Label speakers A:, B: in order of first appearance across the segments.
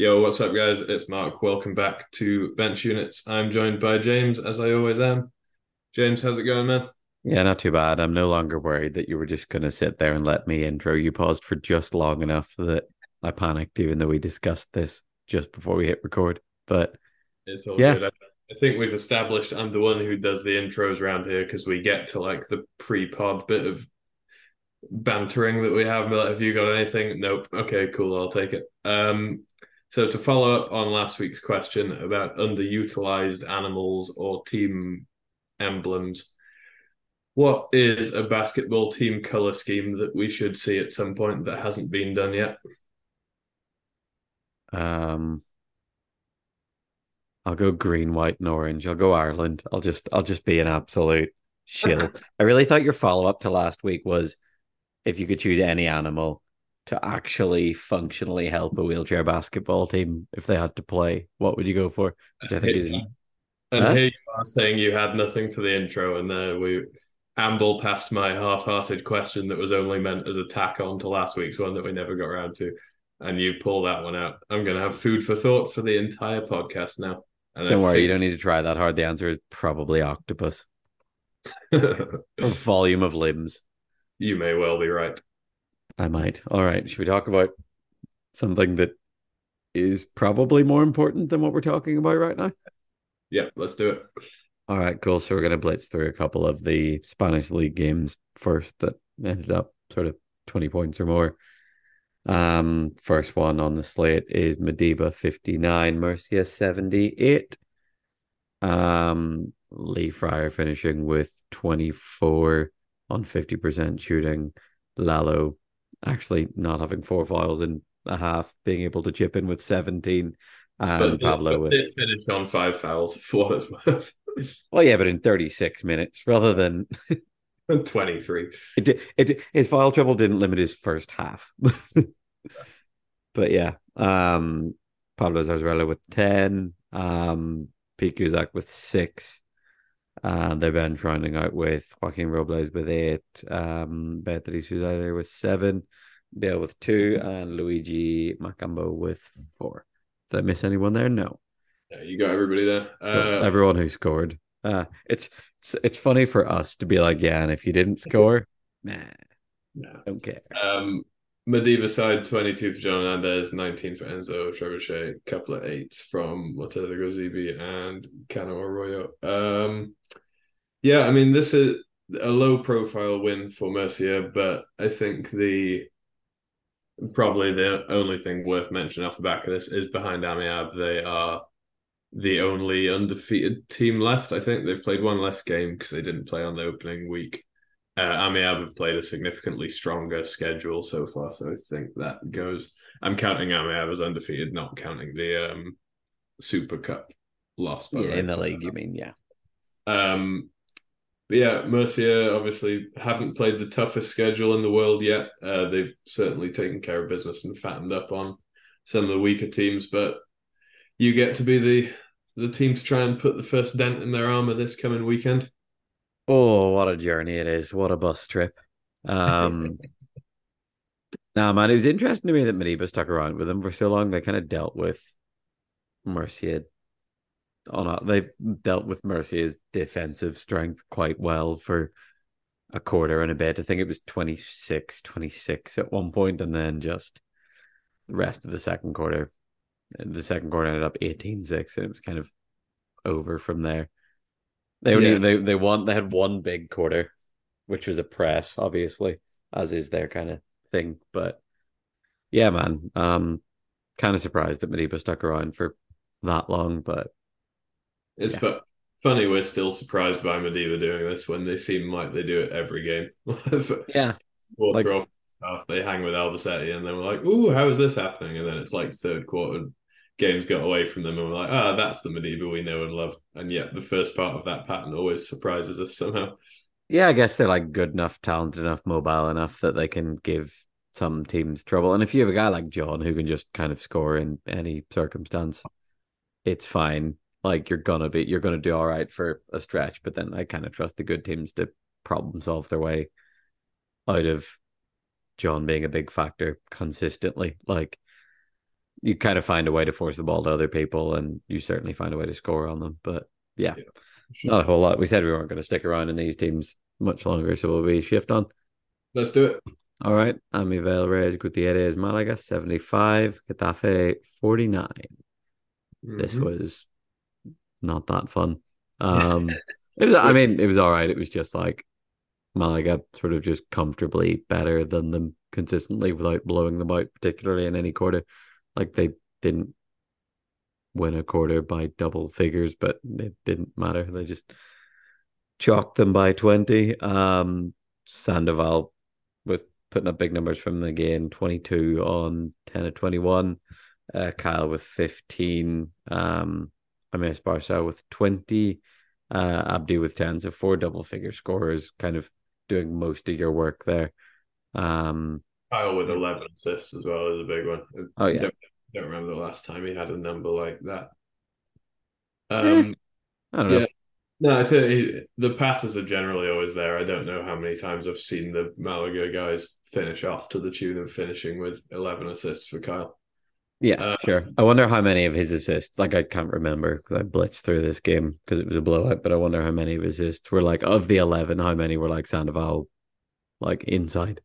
A: Yo, what's up, guys? It's Mark. Welcome back to Bench Units. I'm joined by James, as I always am. James, how's it going, man?
B: Yeah, not too bad. I'm no longer worried that you were just going to sit there and let me intro. You paused for just long enough that I panicked, even though we discussed this just before we hit record. But
A: It's all
B: Yeah.
A: good. I think we've established I'm the one who does the intros around here because we get to like the pre-pod bit of bantering that we have. Like, have you got anything? Nope. Okay, cool. I'll take it. Um, so to follow up on last week's question about underutilized animals or team emblems, what is a basketball team color scheme that we should see at some point that hasn't been done yet?
B: um, I'll go green, white, and orange. I'll go Ireland. I'll just I'll just be an absolute shill. I really thought your follow up to last week was if you could choose any animal to actually functionally help a wheelchair basketball team if they had to play, what would you go for? Which I think is
A: And
B: Huh?
A: here you are saying you had nothing for the intro, and then we amble past my half-hearted question that was only meant as a tack on to last week's one that we never got around to, and you pull that one out. I'm going to have food for thought for the entire podcast now. And
B: don't worry, you don't need to try that hard. The answer is probably octopus. Or volume of limbs.
A: you may well be right.
B: I might. All right. Should we talk about something that is probably more important than what we're talking about right now?
A: Yeah, let's do it.
B: All right, cool. So we're going to blitz through a couple of the Spanish league games first that ended up sort of 20 points or more. Um, first one on the slate is Mediba 59, Murcia 78. Um, Lee Fryer finishing with 24 on 50% shooting. Lalo actually not having four fouls in a half, being able to chip in with 17. And
A: But,
B: Pablo
A: but
B: with
A: did finish on five fouls for what it's worth.
B: Well, yeah, but in 36 minutes rather than
A: 23.
B: it, di- it his foul trouble didn't limit his first half. but yeah, um, Pablo Zarzarella with 10, um, Pete Guzak with six, and their bench rounding out with Joaquin Robles with eight, um, Beatriz Uzaire with seven, Dale with two, and Luigi Macambo with four. Did I miss anyone there? No.
A: Yeah, you got everybody there. Uh,
B: everyone who scored. Uh, it's, it's it's funny for us to be like, yeah, and if you didn't score, nah,
A: no.
B: don't care.
A: Um, Mediva side 22 for John Hernandez, 19 for Enzo Trebuchet, couple of eights from Monteza Gozibi and Cano Arroyo. Um, yeah, I mean, this is a low profile win for Murcia, but I think the probably the only thing worth mentioning off the back of this is behind Amiab, they are the only undefeated team left. I think they've played one less game because they didn't play on the opening week. Uh, Amiab have played a significantly stronger schedule so far, so I think that goes. I'm counting Amiab as undefeated, not counting the um, Super Cup loss. by
B: Yeah, in the league, you mean? Yeah.
A: Um, but yeah, Murcia obviously haven't played the toughest schedule in the world yet. Uh, they've certainly taken care of business and fattened up on some of the weaker teams, but you get to be the the team to try and put the first dent in their armor this coming weekend.
B: Oh, what a journey it is! What a bus trip. Um, nah, man, it was interesting to me that Mediba stuck around with them for so long. They kind of dealt with Murcia on a, they dealt with Murcia's defensive strength quite well for a quarter and a bit. I think it was 26, 26 at one point, and then just the rest of the second quarter. The second quarter ended up 18-6, and it was kind of over from there. They only
A: Yeah.
B: they they won they had one big quarter, which was a press, obviously, as is their kind of thing. But yeah, man, um, kind of surprised that Mediba stuck around for that long, but
A: It's
B: Yeah.
A: fu- funny we're still surprised by Mediva doing this when they seem like they do it every game.
B: yeah,
A: Quarter
B: Like-
A: off half, they hang with Albacete and then we're like, "Ooh, how is this happening?" And then it's like third quarter, games got away from them, and we're like, "Ah, that's the Mediva we know and love." And yet, the first part of that pattern always surprises us somehow.
B: yeah. I guess they're like good enough, talented enough, mobile enough that they can give some teams trouble. And if you have a guy like John who can just kind of score in any circumstance, it's fine. Like you're gonna be, you're gonna do all right for a stretch. But then I kind of trust the good teams to problem solve their way out of John being a big factor consistently. Like you kind of find a way to force the ball to other people, and you certainly find a way to score on them. But yeah, yeah sure. not a whole lot. We said we weren't going to stick around in these teams much longer, so we'll be shift on.
A: Let's do it.
B: All right. Amivel Reyes Gutierrez Malaga 75, Getafe 49. Mm-hmm. This was not that fun. Um it was I mean, it was all right. It was just like Malaga sort of just comfortably better than them consistently without blowing them out, particularly in any quarter. Like they didn't win a quarter by double figures, but it didn't matter. They just chalked them by 20. Um, Sandoval with putting up big numbers from the game 22 on 10 of 21. Uh, Kyle with 15. Um, Ames Barca with 20. Uh, Abdi with 10. So four double figure scorers kind of doing most of your work there. Um,
A: Kyle with 11 assists as well is a big one.
B: Oh, yeah.
A: Don't, don't remember the last time he had a number like that. Um,
B: I don't know. Yeah.
A: No, I think he, the passes are generally always there. I don't know how many times I've seen the Malaga guys finish off to the tune of finishing with 11 assists for Kyle.
B: Yeah, uh, sure. I wonder how many of his assists, like I can't remember because I blitzed through this game because it was a blowout, but I wonder how many of his assists were like, of the 11, how many were like Sandoval, like inside?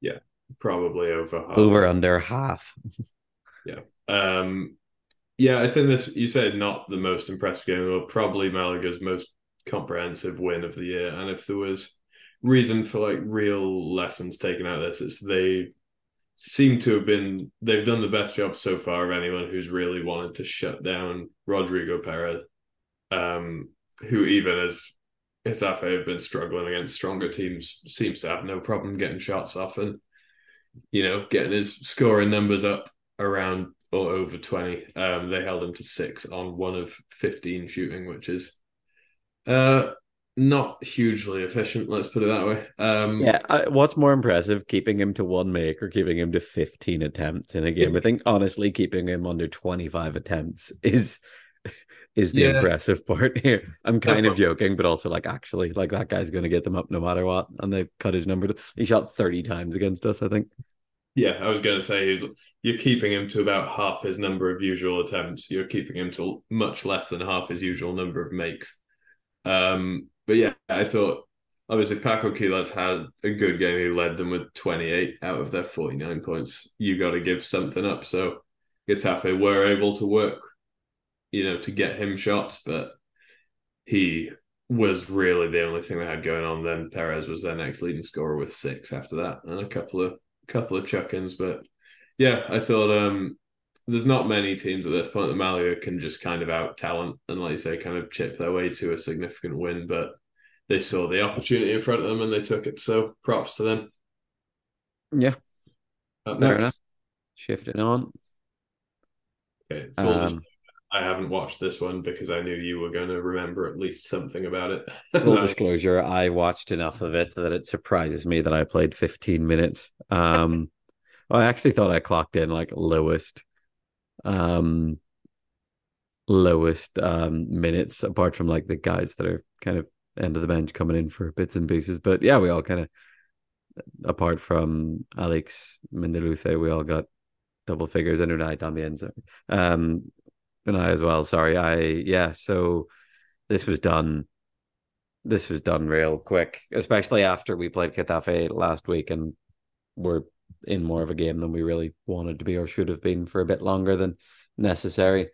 A: Yeah, probably over half.
B: Over under half.
A: yeah. Um, yeah, I think this, you said not the most impressive game, but probably Malaga's most comprehensive win of the year. And if there was reason for like real lessons taken out of this, it's they seem to have been they've done the best job so far of anyone who's really wanted to shut down Rodrigo Perez, um, who even as Getafe have been struggling against stronger teams, seems to have no problem getting shots off and you know getting his scoring numbers up around or over twenty. Um, they held him to six on one of fifteen shooting, which is uh not hugely efficient. Let's put it that way. Um,
B: yeah, I, what's more impressive, keeping him to one make or keeping him to fifteen attempts in a game? I think honestly, keeping him under twenty five attempts is is the yeah. impressive part here. I'm kind of joking, but also like actually, like that guy's going to get them up no matter what, and they cut his number. He shot thirty times against us, I think.
A: Yeah, I was going to say you're keeping him to about half his number of usual attempts. You're keeping him to much less than half his usual number of makes. Um, but yeah, I thought obviously Paco Quiles had a good game. He led them with 28 out of their 49 points. You got to give something up. So Getafe were able to work, you know, to get him shots, but he was really the only thing they had going on. Then Perez was their next leading scorer with six after that, and a couple of couple of chuck-ins. But yeah, I thought um there's not many teams at this point that Malaga can just kind of out talent and, like you say, kind of chip their way to a significant win. But they saw the opportunity in front of them and they took it. So props to them.
B: Yeah. Up Fair next. Enough. Shifting on.
A: Okay. Um, I haven't watched this one because I knew you were going to remember at least something about it.
B: Full disclosure, I watched enough of it that it surprises me that I played 15 minutes. Um, I actually thought I clocked in like lowest um lowest um minutes apart from like the guys that are kind of end of the bench coming in for bits and pieces. But yeah, we all kind of apart from Alex Mendeluce, we all got double figures and Unai también. So um I as well. Sorry. I yeah, so this was done this was done real quick, especially after we played Getafe last week and we're in more of a game than we really wanted to be or should have been for a bit longer than necessary.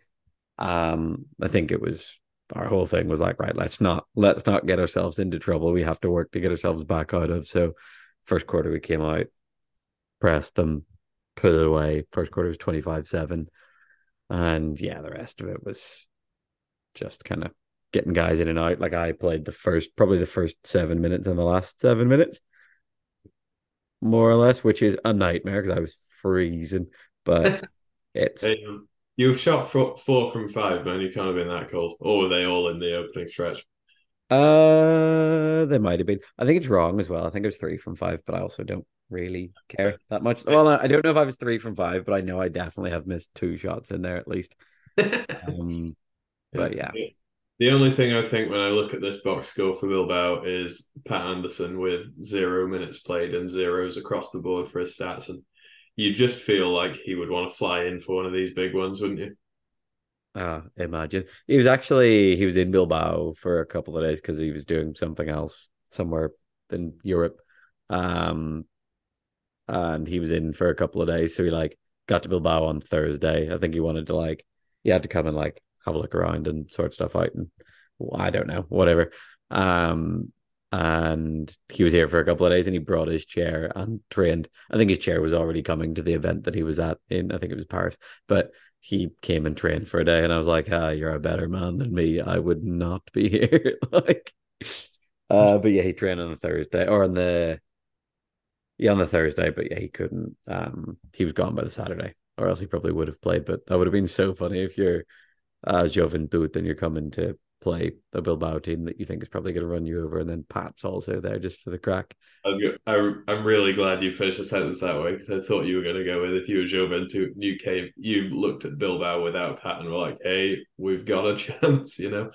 B: Um, I think it was our whole thing was like, right, let's not let's not get ourselves into trouble. We have to work to get ourselves back out of. So first quarter we came out, pressed them, put it away. First quarter was 25-7. And yeah, the rest of it was just kind of getting guys in and out. Like I played the first probably the first seven minutes and the last seven minutes more or less, which is a nightmare because I was freezing. But it's
A: hey, um, you've shot four, four from five, man. You can't have been that cold. Or were they all in the opening stretch?
B: Uh, they might have been. I think it's wrong as well. I think it was three from five, but I also don't really care that much. Well, I don't know if I was three from five, but I know I definitely have missed two shots in there at least. um, but yeah.
A: The only thing I think when I look at this box score for Bilbao is Pat Anderson with zero minutes played and zeros across the board for his stats. And you just feel like he would want to fly in for one of these big ones, wouldn't you?
B: Uh, imagine he was actually he was in Bilbao for a couple of days because he was doing something else somewhere in Europe. Um, and he was in for a couple of days, so he like got to Bilbao on Thursday. I think he wanted to like he had to come and like have a look around and sort stuff out and well, I don't know, whatever. Um, and he was here for a couple of days and he brought his chair and trained. I think his chair was already coming to the event that he was at in I think it was Paris, but he came and trained for a day and I was like, ah, you're a better man than me. I would not be here. like uh but yeah, he trained on the Thursday or on the yeah, on the Thursday, but yeah, he couldn't um he was gone by the Saturday, or else he probably would have played. But that would have been so funny if you're uh Joventut and you're coming to play a Bilbao team that you think is probably going to run you over, and then Pat's also there just for the crack.
A: I was I, I'm really glad you finished the sentence that way because I thought you were going to go with if you were Joventut, you came, you looked at Bilbao without Pat and were like, "Hey, we've got a chance," you know.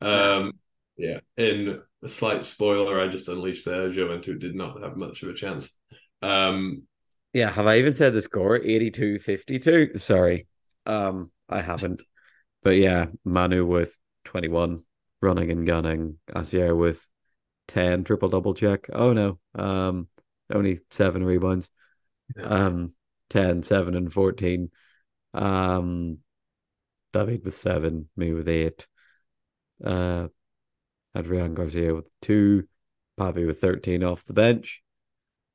A: Um, yeah. In a slight spoiler, I just unleashed there. Joventut did not have much of a chance. Um,
B: yeah, have I even said the score? 82-52? Sorry. Um, I haven't. But yeah, Manu with 21 running and gunning. Asier with 10 triple double check. Oh no. Um only 7 rebounds. Um 10, 7 and 14. Um David with 7, me with 8. Uh Adrian Garcia with 2, Pavi with 13 off the bench.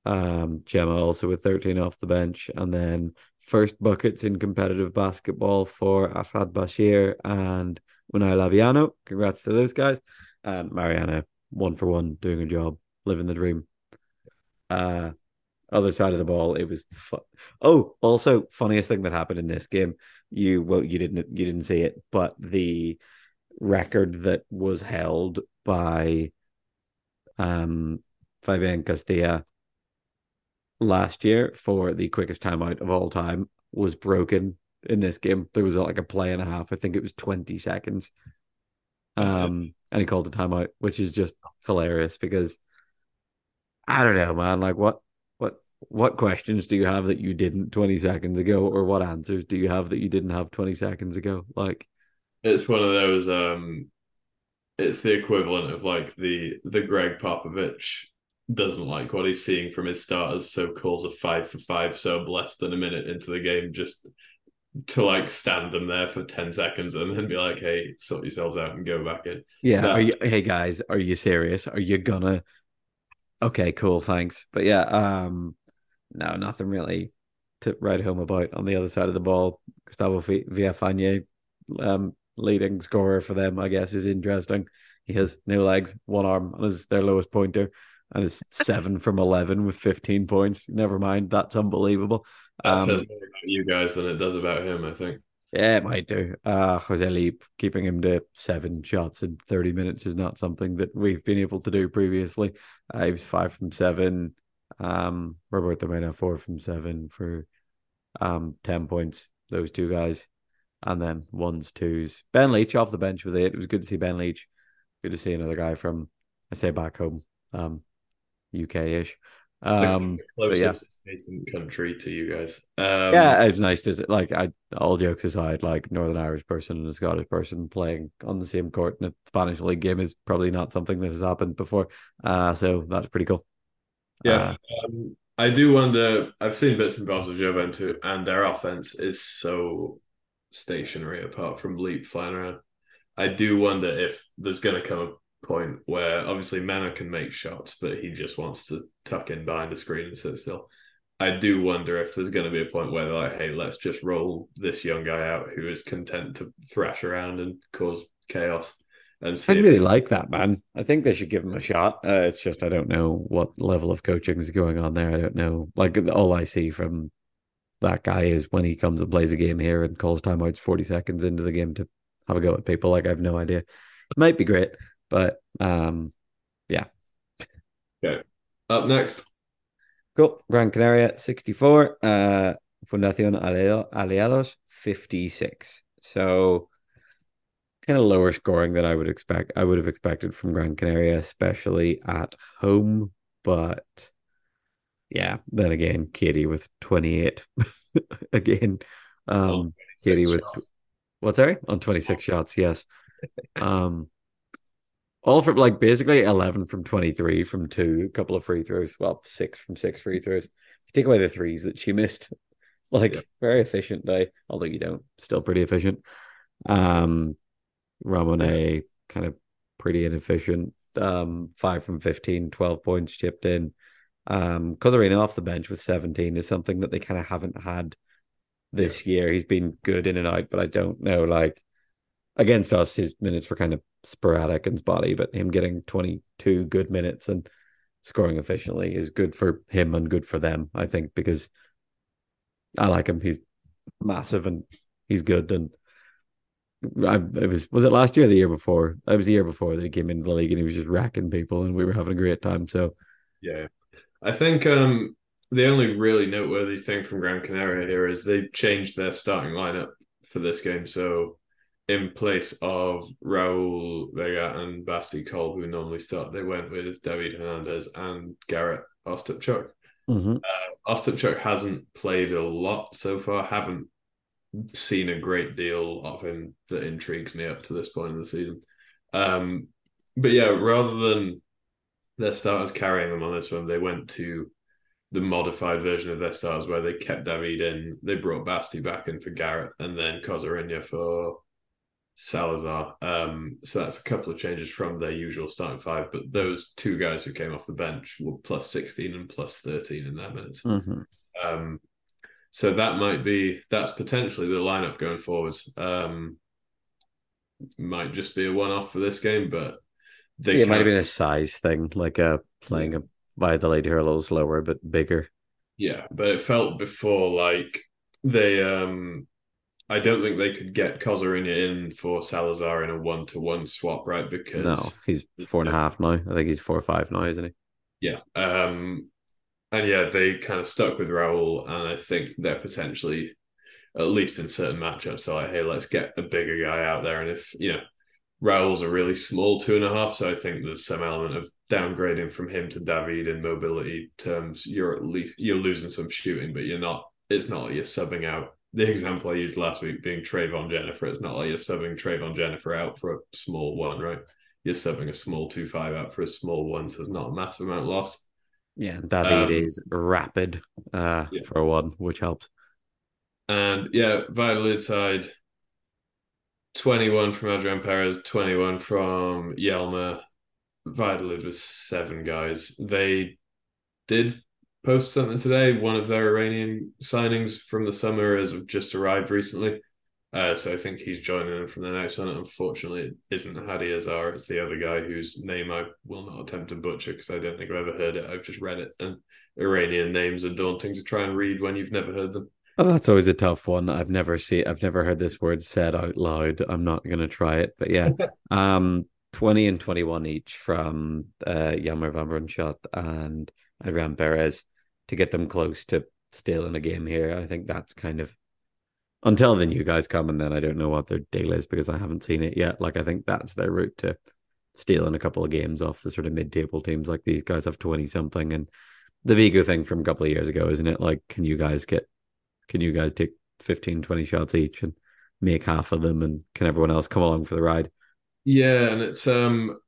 B: Um, Gemma also with 13 off the bench. And then first buckets in competitive basketball for Asad Bashir and Unai Laviano. Congrats to those guys. And Mariana, one for one, doing a job, living the dream. Uh, other side of the ball, it was. Oh, also funniest thing that happened in this game. You well, you didn't you didn't see it, but the record that was held by um Fabian Castilla last year for the quickest timeout of all time was broken in this game. There was like a play and a half. I think it was 20 seconds. Um, and he called a timeout, which is just hilarious because I don't know, man. Like what what what questions do you have that you didn't 20 seconds ago, or what answers do you have that you didn't have 20 seconds ago? Like
A: it's one of those um it's the equivalent of like the the Gregg Popovich doesn't like what he's seeing from his starters, so calls a five for five sub less than a minute into the game just to like stand them there for 10 seconds and then be like, hey, sort yourselves out and go back in.
B: Yeah. That... You, hey guys, are you serious? Are you gonna Okay, cool, thanks. But yeah, um no, nothing really to write home about on the other side of the ball. Gustavo Villafañe, um, leading scorer for them, I guess, is interesting. He has no legs, one arm, and is their lowest pointer and it's seven from eleven with fifteen points. Never mind, that's unbelievable.
A: That um, says more about you guys than it does about him, I think.
B: Yeah, it might do. Uh Jose Leap keeping him to seven shots in 30 minutes is not something that we've been able to do previously. Uh, he was five from seven. Um Roberto Mena four from seven for um 10 points, those two guys. And then ones, twos. Ben Leach off the bench with it. It was good to see Ben Leach. Good to see another guy from I say back home. Um UK-ish. Um,
A: closest yeah. country to you guys. Um,
B: yeah, it's nice to like. I all jokes aside, like Northern Irish person and a Scottish person playing on the same court in a Spanish league game is probably not something that has happened before. Uh, so that's pretty cool.
A: Yeah, uh, um, I do wonder. I've seen bits and bobs of Joventut, and their offense is so stationary apart from Leap flying around. I do wonder if there's going to come point where obviously Mena can make shots, but he just wants to tuck in behind the screen and sit still. I do wonder if there's going to be a point where they're like, hey, let's just roll this young guy out who is content to thrash around and cause chaos. And
B: I really if- like that, man. I think they should give him a shot. Uh, it's just I don't know what level of coaching is going on there. I don't know. Like all I see from that guy is when he comes and plays a game here and calls timeouts 40 seconds into the game to have a go at people. Like I have no idea. It might be great. But um, yeah.
A: Okay. Up next.
B: Cool. Gran Canaria 64. Uh, Fundación Aliados 56. So kind of lower scoring than I would expect. I would have expected from Gran Canaria, especially at home. But yeah, then again, Katie with 28. again, um, Katie with shots. what's that? On 26 shots, yes. Um, all from like basically 11 from 23 from two, a couple of free throws. Well, six from six free throws. If you take away the threes that she missed, like yeah. very efficient day, although you don't, still pretty efficient. Um, Ramone kind of pretty inefficient. Um, five from 15, 12 points chipped in. Um, Cosarino off the bench with 17 is something that they kind of haven't had this yeah. year. He's been good in and out, but I don't know. Like against us, his minutes were kind of sporadic and spotty, but him getting 22 good minutes and scoring efficiently is good for him and good for them, I think, because I like him. He's massive and he's good. And I it was was it last year or the year before? It was the year before that he came into the league and he was just racking people and we were having a great time. So
A: yeah. I think um, the only really noteworthy thing from Gran Canaria here is they changed their starting lineup for this game. So in place of Raul Vega and Basti Kolb, who normally start, they went with David Hernandez and Garrett Ostapchuk.
B: Mm-hmm.
A: Uh, Ostapchuk hasn't played a lot so far. Haven't seen a great deal of him that intrigues me up to this point in the season. Um, but yeah, rather than their starters carrying them on this one, they went to the modified version of their starters where they kept David in, they brought Basti back in for Garrett, and then Cosarina for Salazar. Um, so that's a couple of changes from their usual starting five, but those two guys who came off the bench were plus 16 and plus 13 in their minutes.
B: Mm-hmm.
A: Um, so that might be that's potentially the lineup going forward. Um, might just be a one off for this game, but
B: they yeah, it might have been a size thing, like a uh, playing a by the lady here a little slower but bigger.
A: Yeah, but it felt before like they um I don't think they could get Cosarina in for Salazar in a one to one swap, right? Because
B: no, he's four and a half now. I think he's four or five now, isn't he?
A: Yeah. Um and yeah, they kind of stuck with Raul, and I think they're potentially, at least in certain matchups, they're like, hey, let's get a bigger guy out there. And if you know, Raul's a really small two and a half, so I think there's some element of downgrading from him to David in mobility terms. You're at least you're losing some shooting, but you're not. It's not you're subbing out. The example I used last week being Trayvon Jennifer. It's not like you're subbing Trayvon Jennifer out for a small one, right? You're subbing a small two five out for a small one, so there's not a massive amount lost.
B: Yeah, David um, is rapid uh, yeah. for a one, which helps.
A: And yeah, Valladolid side, 21 from Adrian Perez, 21 from Yelmer. Valladolid was seven guys. They did post something today. One of their Iranian signings from the summer has just arrived recently. Uh, so I think he's joining them from the next one. Unfortunately, it isn't Hadi Azar. It's the other guy whose name I will not attempt to butcher because I don't think I've ever heard it. I've just read it. And Iranian names are daunting to try and read when you've never heard them.
B: Oh, that's always a tough one. I've never seen. I've never heard this word said out loud. I'm not going to try it, but yeah, um, twenty and twenty-one each from uh, Yammer Van Brunschot and Iran Perez to get them close to stealing a game here. I think that's kind of until the new guys come, and then I don't know what their deal is because I haven't seen it yet. Like I think that's their route to stealing a couple of games off the sort of mid-table teams. Like these guys have twenty something, and the Vigo thing from a couple of years ago, isn't it? Like, can you guys get? Can you guys take 15, 20 shots each and make half of them, and can everyone else come along for the ride?
A: Yeah, and it's um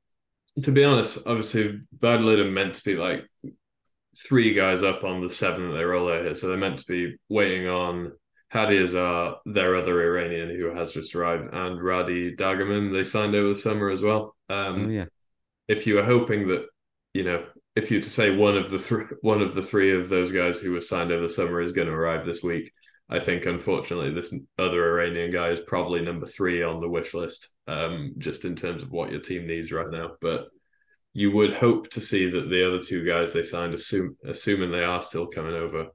A: to be honest, obviously Valladolid are meant to be like three guys up on the seven that they roll out here, so they're meant to be waiting on Hadi Azar their other Iranian who has just arrived, and Radi Dagaman. They signed over the summer as well. Um,
B: oh, yeah.
A: If you were hoping that, you know, if you to say one of the three, one of the three of those guys who were signed over the summer is going to arrive this week, I think unfortunately this other Iranian guy is probably number three on the wish list, um, just in terms of what your team needs right now. But you would hope to see that the other two guys they signed, assume, assuming they are still coming over,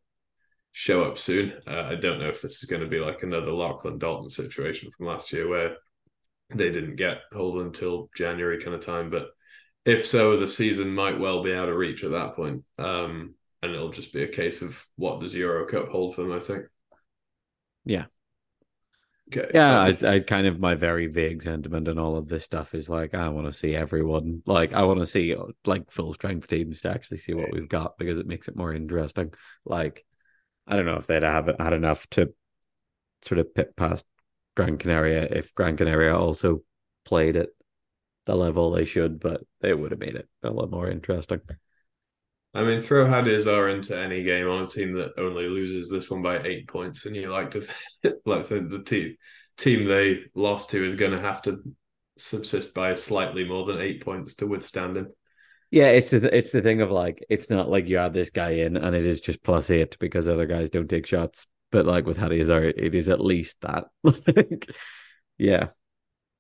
A: show up soon. Uh, I don't know if this is going to be like another Lachlan Dalton situation from last year where they didn't get hold until January kind of time. But if so, the season might well be out of reach at that point. Um, and it'll just be a case of what does Euro Cup hold for them, I think.
B: Yeah.
A: Okay.
B: Yeah,
A: Uh,
B: I, I kind of my very vague sentiment and all of this stuff is like I want to see everyone like I want to see like full strength teams to actually see what we've got because it makes it more interesting. Like I don't know if they'd have had enough to sort of pit past Gran Canaria if Gran Canaria also played at the level they should, but they would have made it a lot more interesting.
A: I mean, throw Hadi Azar into any game on a team that only loses this one by eight points, and you like to like to the team team they lost to is going to have to subsist by slightly more than eight points to withstand him.
B: Yeah, it's the it's the thing of like it's not like you add this guy in and it is just plus eight because other guys don't take shots. But like with Hadi Azar, it is at least that. like, yeah,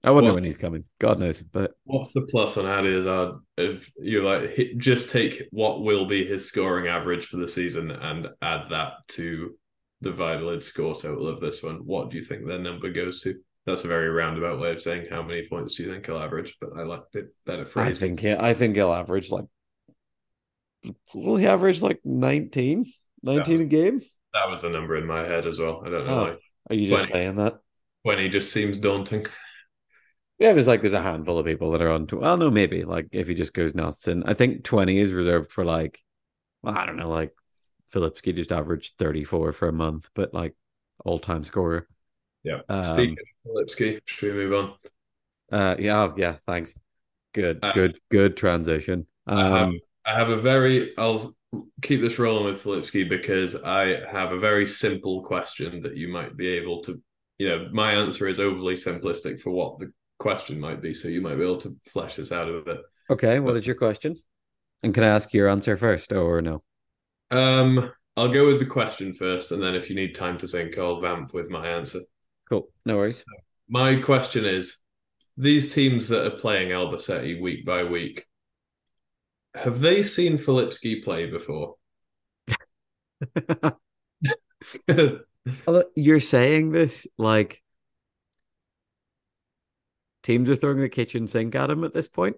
B: I wonder when he's coming. God knows, but
A: What's the plus on Hadi Azar uh, if you like hit, just take what will be his scoring average for the season and add that to the Valid score total of this one? What do you think their number goes to? That's a very roundabout way of saying how many points do you think he'll average, but I like it better
B: I think he, I think he'll average like will he average like 19? 19 a game?
A: That was the number in my head as well. I don't know.
B: Oh.
A: Like
B: Are you just
A: 20.
B: saying that?
A: twenty just seems daunting.
B: Yeah, there's like there's a handful of people that are on. Well, no, maybe like if he just goes nuts, and I think twenty is reserved for like, well, I don't know, like Filipski just averaged thirty four for a month, but like all time scorer.
A: Yeah.
B: Um,
A: Speaking of should we move on?
B: Uh, yeah, oh, yeah. Thanks. Good,
A: Uh,
B: good, good transition.
A: I have,
B: Um,
A: I have a very. I'll keep this rolling with Filipski because I have a very simple question that you might be able to. You know, my answer is overly simplistic for what the question might be, so you might be able to flesh this out a bit.
B: okay, what is your question? And can I ask your answer first, or no?
A: Um, I'll go with the question first, and then if you need time to think, I'll vamp with my answer.
B: Cool, no worries.
A: My question is: these teams that are playing Albacete week by week, have they seen Filipski play before?
B: You're saying this like teams are throwing the kitchen sink at him at this point.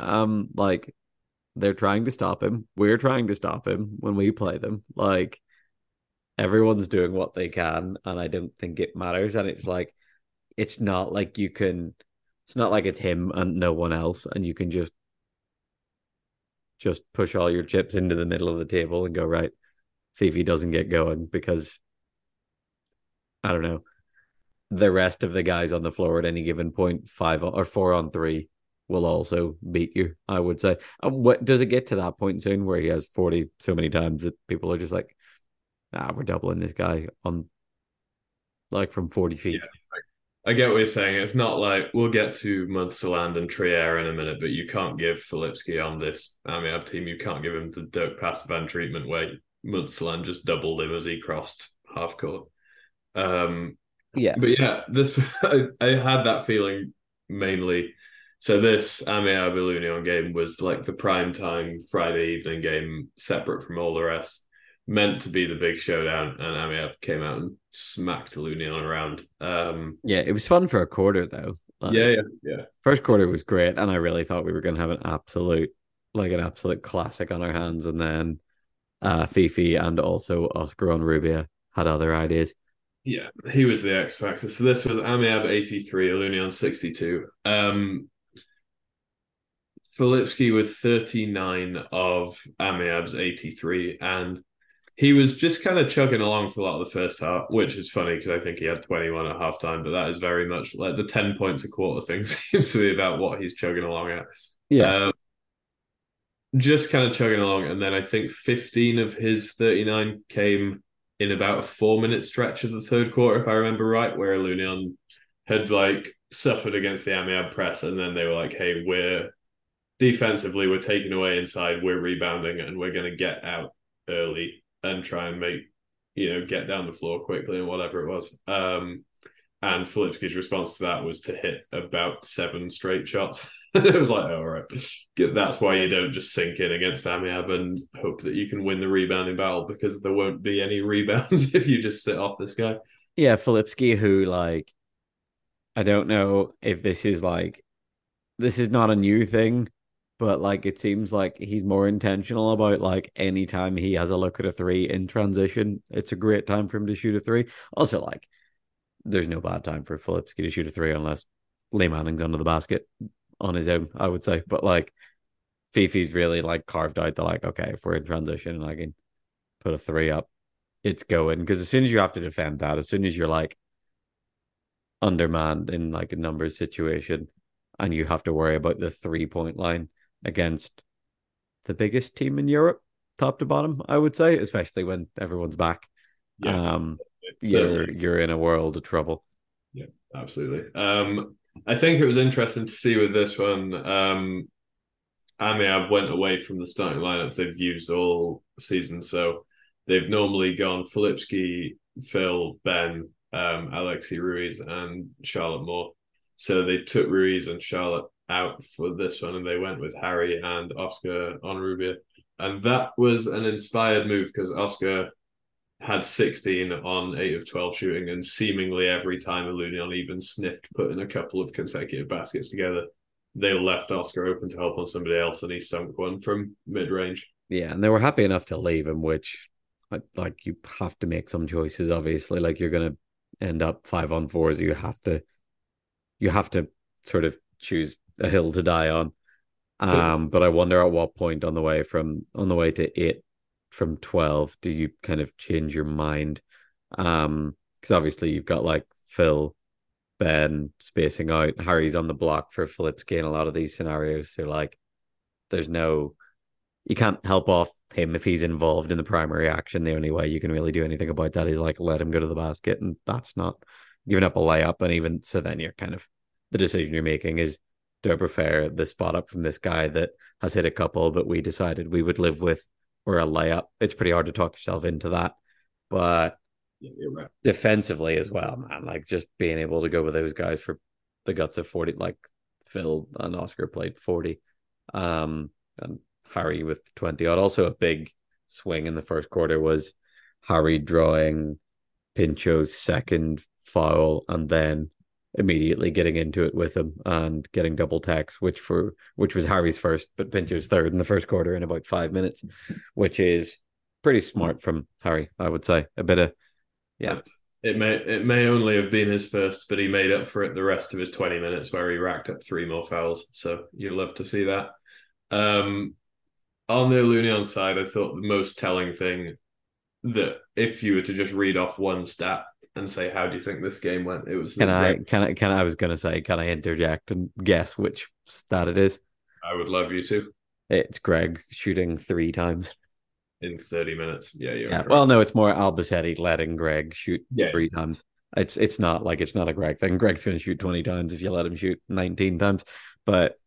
B: Um, like they're trying to stop him. We're trying to stop him when we play them. Like everyone's doing what they can, and I don't think it matters. And it's like it's not like you can. It's not like it's him and no one else, and you can just just push all your chips into the middle of the table and go right. Fifi doesn't get going because I don't know. The rest of the guys on the floor at any given point, five or four on three, will also beat you. I would say. Um, what does it get to that point soon where he has forty so many times that people are just like, ah, we're doubling this guy on like from forty feet.
A: I get what you're saying. It's not like we'll get to Munsterland and Trier in a minute, but you can't give Filipski on this Amiab team. You can't give him the Dirk Passiwan treatment where Munsterland just doubled him as he crossed half court. Um,
B: Yeah,
A: but yeah, this I, I had that feeling mainly. So this Amiab Ilunion game was like the prime time Friday evening game, separate from all the rest, meant to be the big showdown, and Amiab came out and smacked Ilunion around. Um,
B: yeah. It was fun for a quarter though. Like,
A: yeah, yeah, yeah.
B: First quarter was great, and I really thought we were going to have an absolute, like an absolute classic on our hands. And then uh, Fifi and also Oscar Onrubia had other ideas.
A: Yeah, he was the X factor. So this was Amiab 83, Ilunion 62. Um Filipski with 39 of Amiab's 83, and he was just kind of chugging along for a lot of the first half, which is funny because I think he had 21 at halftime, but that is very much like the 10 points a quarter thing seems to be about what he's chugging along at.
B: Yeah,
A: Um, just kind of chugging along, and then I think 15 of his 39 came in about a four minute stretch of the third quarter, if I remember right, where Ilunion had like suffered against the Amiab press, and then they were like, "Hey, we're defensively, we're taking away inside, we're rebounding, and we're going to get out early and try and make you know get down the floor quickly and whatever it was." Um, and Filipski's response to that was to hit about seven straight shots. it was like, oh, all right, that's why you don't just sink in against Amiab and hope that you can win the rebounding battle because there won't be any rebounds if you just sit off this guy.
B: yeah. Filipski, who like, I don't know if this is like, this is not a new thing, but like it seems like he's more intentional about like anytime he has a look at a three in transition, it's a great time for him to shoot a three. Also, like there's no bad time for Filipski to shoot a three unless Lee Manning's under the basket on his own, I would say. But like Fifi's really like carved out the like, okay, if we're in transition and I can put a three up, it's going. Because as soon as you have to defend that, as soon as you're like undermanned in like a numbers situation and you have to worry about the three point line against the biggest team in Europe, top to bottom, I would say, especially when everyone's back. Yeah. Um, you're you're in a world of trouble.
A: Yeah, absolutely. Um, I think it was interesting to see with this one. Um, Amiab went away from the starting lineup they've used all season, so they've normally gone Filipski, Phil, Ben, um, Alexi Ruiz, and Charlotte Moore. So they took Ruiz and Charlotte out for this one, and they went with Harry and Oscar Onrubia, and that was an inspired move because Oscar had 16 on 8 of 12 shooting, and seemingly every time Ilunion even sniffed putting a couple of consecutive baskets together, they left Oscar open to help on somebody else, and he sunk one from mid range.
B: Yeah, and they were happy enough to leave him, which, like, you have to make some choices. Obviously, like you're gonna end up five on fours. You have to, you have to sort of choose a hill to die on. Um, but I wonder at what point on the way from on the way to eight from 12 do you kind of change your mind? Um because obviously you've got like phil ben spacing out. Harry's on the block for Filipski in a lot of these scenarios. So like there's no you can't help off him if he's involved in the primary action. The only way you can really do anything about that is like let him go to the basket and that's not giving up a layup. And even so then you're kind of the decision you're making is do I prefer the spot up from this guy that has hit a couple but we decided we would live with or a layup. It's pretty hard to talk yourself into that. But
A: yeah, right.
B: defensively as well, man, like just being able to go with those guys for the guts of 40, like Phil and Oscar played 40. Um, and Harry with 20 odd. Also, a big swing in the first quarter was Harry drawing Pincho's second foul and then immediately getting into it with him and getting double tax, which for which was Harvey's first, but Pincho's third in the first quarter in about five minutes, which is pretty smart from Harry, I would say. A bit of yeah.
A: It may it may only have been his first, but he made up for it the rest of his twenty minutes where he racked up three more fouls. So you love to see that. Um, on the Ilunion side, I thought the most telling thing that if you were to just read off one stat and say how do you think this game went? It was
B: can I can I can I, I was gonna say can I interject and guess which stat it is?
A: I would love you to.
B: It's Greg shooting three times
A: in thirty minutes. Yeah,
B: yeah. Well, no, it's more Albacete letting Greg shoot yeah. three times. It's it's not like it's not a Greg thing. Greg's going to shoot twenty times if you let him shoot nineteen times. But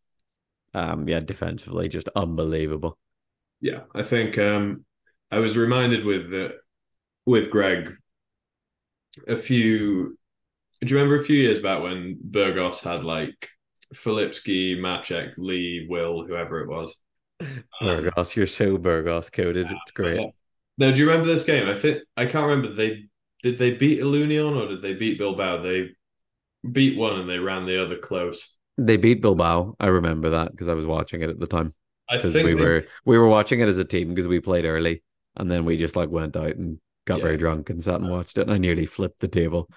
B: um, yeah, defensively, just unbelievable.
A: Yeah, I think um, I was reminded with uh, with Greg a few. Do you remember a few years back when Burgos had like Filipski, Maciek, Lee, Will, whoever it was?
B: Um, Burgos, you're so Burgos coded. It's great. Yeah.
A: Now, do you remember this game? I think I can't remember. They did they beat Ilunion or did they beat Bilbao? They beat one and they ran the other close.
B: They beat Bilbao. I remember that because I was watching it at the time.
A: I think
B: we
A: they...
B: were we were watching it as a team because we played early and then we just like went out and got yeah. very drunk and sat and watched it, and I nearly flipped the table.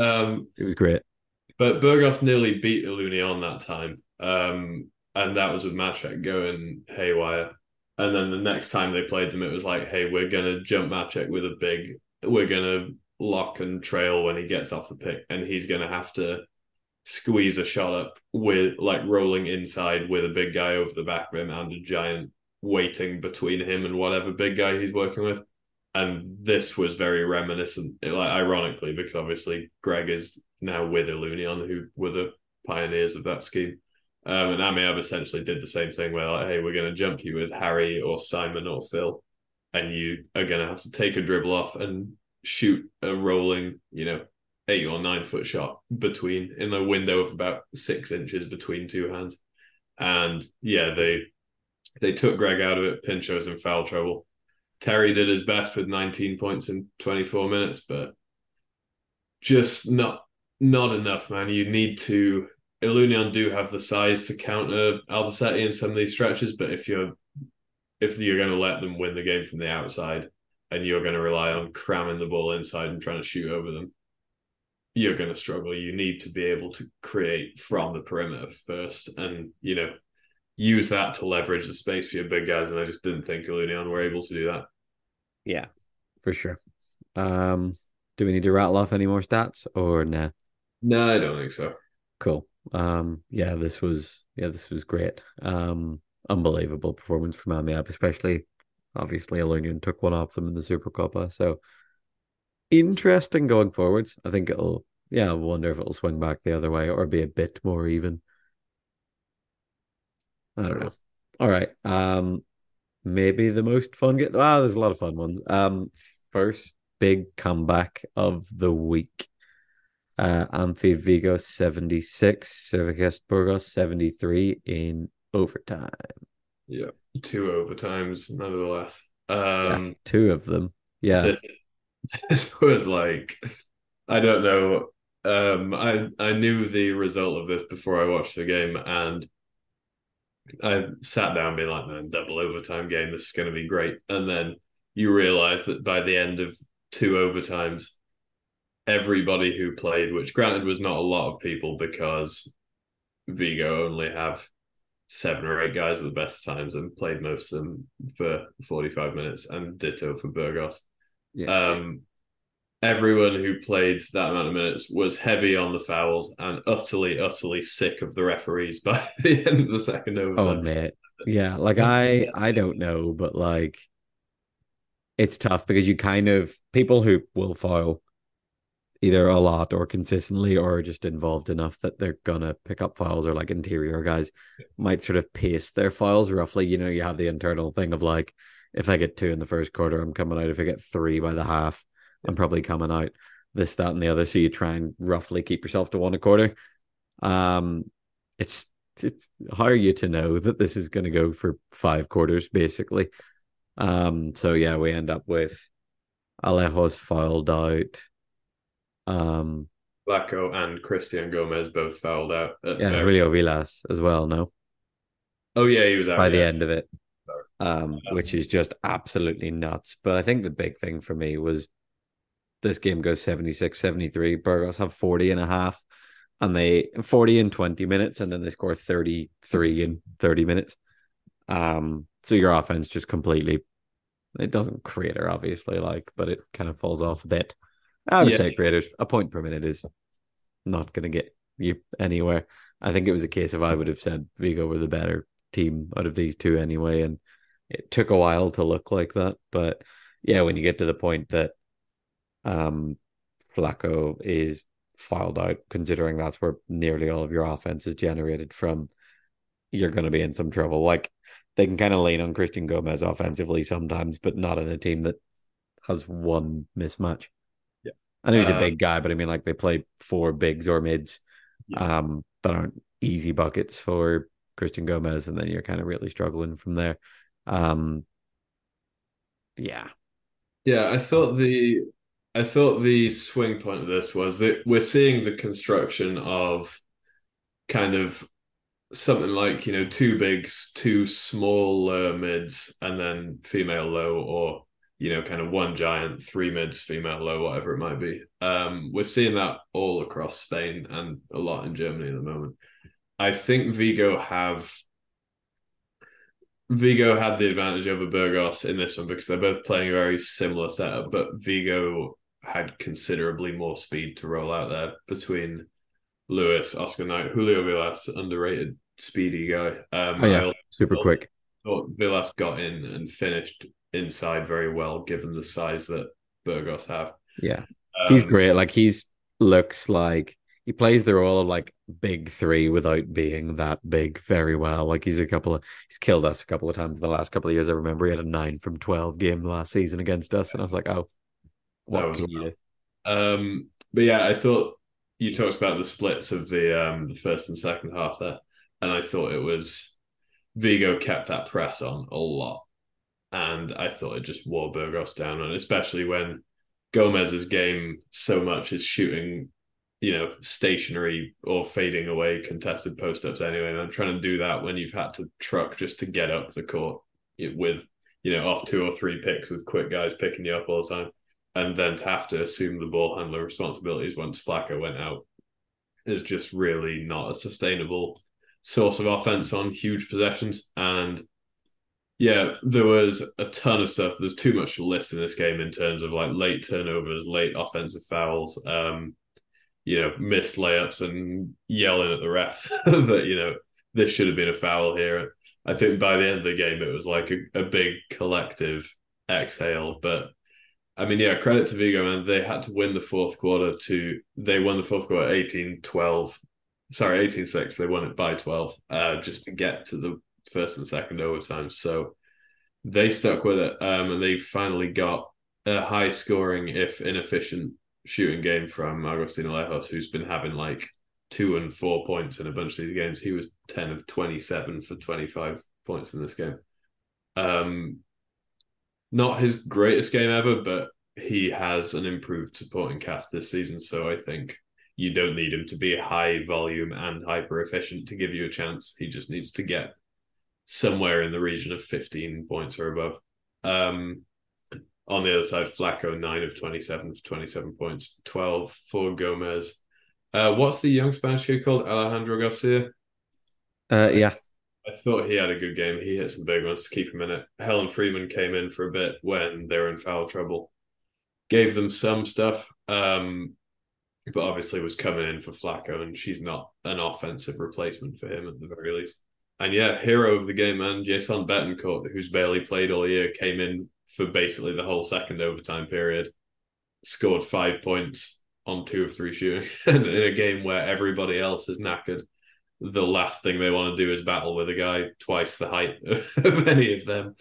A: Um,
B: it was great.
A: But Burgos nearly beat Ilunion that time, um, and that was with Maciek going haywire. And then the next time they played them, it was like, hey, we're gonna jump Maciek with a big, we're gonna lock and trail when he gets off the pick, and he's gonna have to squeeze a shot up with like rolling inside with a big guy over the back rim and a giant waiting between him and whatever big guy he's working with and this was very reminiscent, like ironically, because obviously Greg is now with Ilunion, who were the pioneers of that scheme. Um, and Amiab essentially did the same thing where, like, hey, we're going to jump you with Harry or Simon or Phil, and you are going to have to take a dribble off and shoot a rolling, you know, eight or nine foot shot between in a window of about six inches between two hands. And yeah, they they took Greg out of it. Pincho's in foul trouble. Terry did his best with 19 points in 24 minutes, but just not not enough, man. You need to. Ilunion do have the size to counter Albacete in some of these stretches, but if you're if you're going to let them win the game from the outside, and you're going to rely on cramming the ball inside and trying to shoot over them, you're going to struggle. You need to be able to create from the perimeter first, and you know use that to leverage the space for your big guys. And I just didn't think Ilunion were able to do that.
B: Yeah, for sure. Um, do we need to rattle off any more stats or nah?
A: No, I don't think so.
B: Cool. Um, yeah, this was yeah, this was great. Um, unbelievable performance from Amiab, especially obviously Ilunion took one off them in the Super Copa. So interesting going forwards. I think it'll yeah, I wonder if it'll swing back the other way or be a bit more even. I don't know. All right. Um maybe the most fun get wow, there's a lot of fun ones. Um first big comeback of the week. Uh Amfiv Vigo 76, Servigest Burgos 73 in overtime.
A: Yeah. Two overtimes, nevertheless. Um
B: yeah, two of them. Yeah.
A: This, this was like I don't know. Um I I knew the result of this before I watched the game and I sat down being like, man, double overtime game. This is going to be great. And then you realize that by the end of two overtimes, everybody who played, which granted was not a lot of people because Vigo only have seven or eight guys at the best times and played most of them for 45 minutes and ditto for Burgos. Yeah. Um, everyone who played that amount of minutes was heavy on the fouls and utterly, utterly sick of the referees by the end of the second oh, overtime.
B: Oh man, yeah. Like I, I don't know, but like, it's tough because you kind of people who will foul either a lot or consistently or just involved enough that they're gonna pick up files or like interior guys might sort of pace their files roughly. You know, you have the internal thing of like, if I get two in the first quarter, I'm coming out. If I get three by the half, I'm probably coming out this, that, and the other. So you try and roughly keep yourself to one a quarter. Um, it's it's how are you to know that this is going to go for five quarters basically? Um, so yeah, we end up with Alejos fouled out. Um,
A: Flacco and Christian Gomez both fouled out.
B: Yeah, Julio Vilas as well. No.
A: Oh yeah, he was out
B: by
A: yeah.
B: the end of it, um, which is just absolutely nuts. But I think the big thing for me was this game goes 76 73. Burgos have 40 and a half, and they 40 in 20 minutes, and then they score 33 in 30 minutes. Um, so your offense just completely it doesn't crater, obviously, like, but it kind of falls off a bit. I would yeah. say craters a point per minute is not going to get you anywhere. I think it was a case of I would have said Vigo were the better team out of these two anyway, and it took a while to look like that. But yeah, when you get to the point that um, Flacco is filed out, considering that's where nearly all of your offense is generated from, you're going to be in some trouble. Like they can kind of lean on Christian Gomez offensively sometimes, but not in a team that has one mismatch.
A: Yeah.
B: I know he's uh, a big guy, but I mean, like they play four bigs or mids yeah. um, that aren't easy buckets for Christian Gomez, and then you're kind of really struggling from there. Um, yeah.
A: Yeah, I thought the I thought the swing point of this was that we're seeing the construction of kind of something like you know two bigs, two small uh, mids, and then female low, or you know kind of one giant, three mids, female low, whatever it might be. Um, we're seeing that all across Spain and a lot in Germany at the moment. I think Vigo have Vigo had the advantage over Burgos in this one because they're both playing a very similar setup, but Vigo had considerably more speed to roll out there between Lewis, Oscar Knight, Julio Villas, underrated speedy guy. Um,
B: oh, yeah, super quick.
A: Thought Villas got in and finished inside very well, given the size that Burgos have.
B: Yeah, um, he's great. Like he's looks like he plays the role of like big three without being that big very well. Like he's a couple of he's killed us a couple of times in the last couple of years. I remember he had a nine from twelve game last season against us, and I was like, oh, what can you do?
A: Um, but yeah, I thought you talked about the splits of the um the first and second half there, and I thought it was Vigo kept that press on a lot, and I thought it just wore Burgos down, and especially when Gomez's game so much is shooting, you know, stationary or fading away contested post ups anyway. And I'm trying to do that when you've had to truck just to get up the court with, you know, off two or three picks with quick guys picking you up all the time. And then to have to assume the ball handler responsibilities once Flacco went out is just really not a sustainable source of offense on huge possessions. And yeah, there was a ton of stuff. There's too much to list in this game in terms of like late turnovers, late offensive fouls, um, you know, missed layups and yelling at the ref that, you know, this should have been a foul here. I think by the end of the game, it was like a, a big collective exhale. But I mean, yeah, credit to Vigo, man. They had to win the fourth quarter to, they won the fourth quarter 18 12. Sorry, 18 6. They won it by 12 uh, just to get to the first and second overtime. So they stuck with it. Um, and they finally got a high scoring, if inefficient, shooting game from Agustin Alejos, who's been having like two and four points in a bunch of these games. He was 10 of 27 for 25 points in this game. Um, not his greatest game ever, but he has an improved supporting cast this season. So I think you don't need him to be high volume and hyper efficient to give you a chance. He just needs to get somewhere in the region of 15 points or above. Um, on the other side, Flacco, 9 of 27 for 27 points, 12 for Gomez. Uh, what's the young Spanish kid called? Alejandro Garcia?
B: Uh, yeah.
A: I thought he had a good game. He hit some big ones to keep him in it. Helen Freeman came in for a bit when they were in foul trouble. Gave them some stuff, um, but obviously was coming in for Flacco, and she's not an offensive replacement for him at the very least. And yeah, hero of the game, man, Jason Betancourt, who's barely played all year, came in for basically the whole second overtime period, scored five points on two of three shooting in a game where everybody else is knackered the last thing they want to do is battle with a guy twice the height of any of them.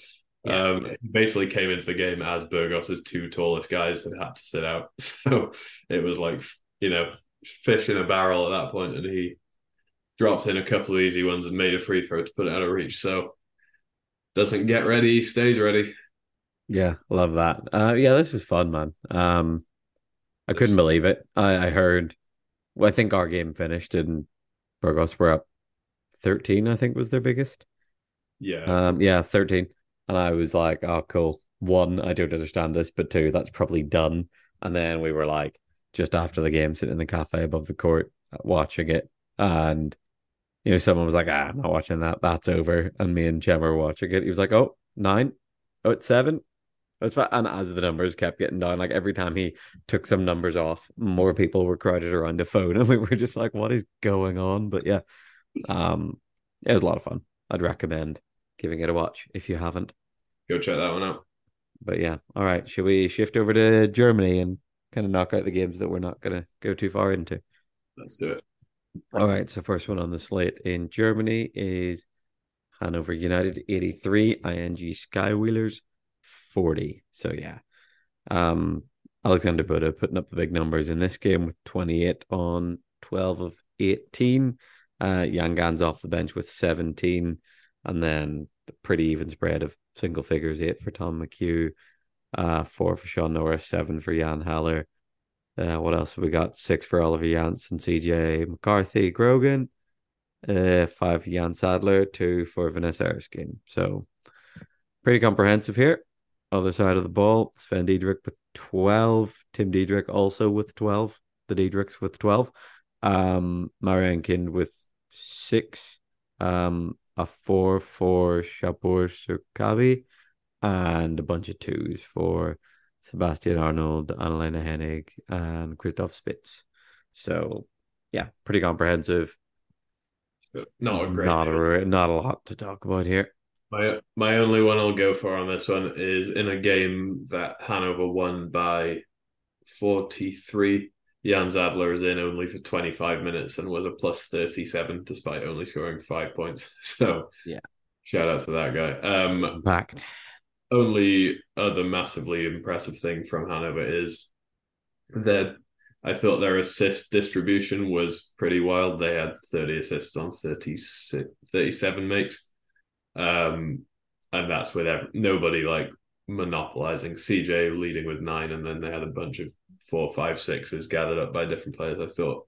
A: Yeah. Um, basically came into the game as Burgos's two tallest guys had had to sit out. So it was like, you know, fish in a barrel at that point, and he dropped in a couple of easy ones and made a free throw to put it out of reach. So doesn't get ready, stays ready.
B: Yeah, love that. Uh, yeah, this was fun, man. Um, I couldn't believe it. I, I heard. Well, I think our game finished and Burgos were up 13, I think was their biggest.
A: Yeah.
B: Um, yeah, 13. And I was like, oh, cool. One, I don't understand this, but two, that's probably done. And then we were like, just after the game, sitting in the cafe above the court, watching it. And, you know, someone was like, ah, I'm not watching that. That's over. And me and Chem were watching it. He was like, oh, nine. Oh, it's seven. That's fine. And as the numbers kept getting down, like every time he took some numbers off, more people were crowded around the phone, and we were just like, "What is going on?" But yeah, um, it was a lot of fun. I'd recommend giving it a watch if you haven't.
A: Go check that one out.
B: But yeah, all right. Should we shift over to Germany and kind of knock out the games that we're not going to go too far into?
A: Let's do it.
B: All right. So first one on the slate in Germany is Hanover United 83, ING Skywheelers 40. So yeah. Um Alexander Buda putting up the big numbers in this game with 28 on 12 of 18. Uh Jan Gans off the bench with 17. And then the pretty even spread of single figures, eight for Tom McHugh, uh, four for Sean Norris, seven for Jan Haller. Uh, what else have we got? Six for Oliver Janssen, CJ McCarthy, Grogan, uh, five for Jan Sadler, two for Vanessa Erskine. So pretty comprehensive here other side of the ball, Sven Diedrich with 12, Tim Diedrich also with 12, the Diedrichs with 12, um, Marianne Kind with six, um, a four for Shapur Surkavi, and a bunch of twos for Sebastian Arnold, Annalena Hennig, and Christoph Spitz. So, yeah, pretty comprehensive.
A: Not a great,
B: not a not a lot to talk about here.
A: My my only one I'll go for on this one is in a game that Hanover won by 43. Jan Zadler is in only for 25 minutes and was a plus 37 despite only scoring five points. So
B: yeah,
A: shout out to that guy. Um
B: Impact.
A: Only other massively impressive thing from Hanover is that I thought their assist distribution was pretty wild. They had 30 assists on 36, 37 makes um, and that's with every, nobody like monopolizing. CJ leading with nine, and then they had a bunch of four, five, sixes gathered up by different players. I thought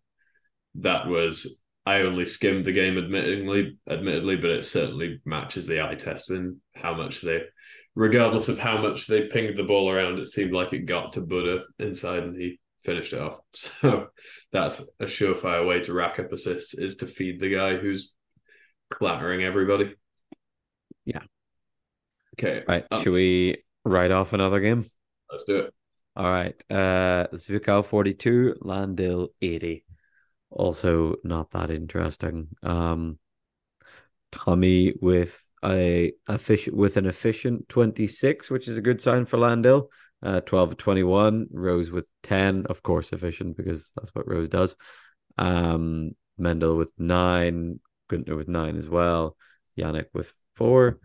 A: that was. I only skimmed the game, admittedly, admittedly, but it certainly matches the eye test and how much they regardless of how much they pinged the ball around, it seemed like it got to Buda inside and he finished it off. So that's a surefire way to rack up assists is to feed the guy who's clattering everybody.
B: Yeah.
A: Okay.
B: Right. Um, Should we write off another game?
A: Let's do it.
B: All right. Uh Zwickau 42, Lahn-Dill 80. Also not that interesting. Um Tommy with a efficient with an efficient 26, which is a good sign for Lahn-Dill. Uh 12 21, Rose with 10, of course efficient because that's what Rose does. Um Mendel with 9, Günther with 9 as well. Yannick with 4.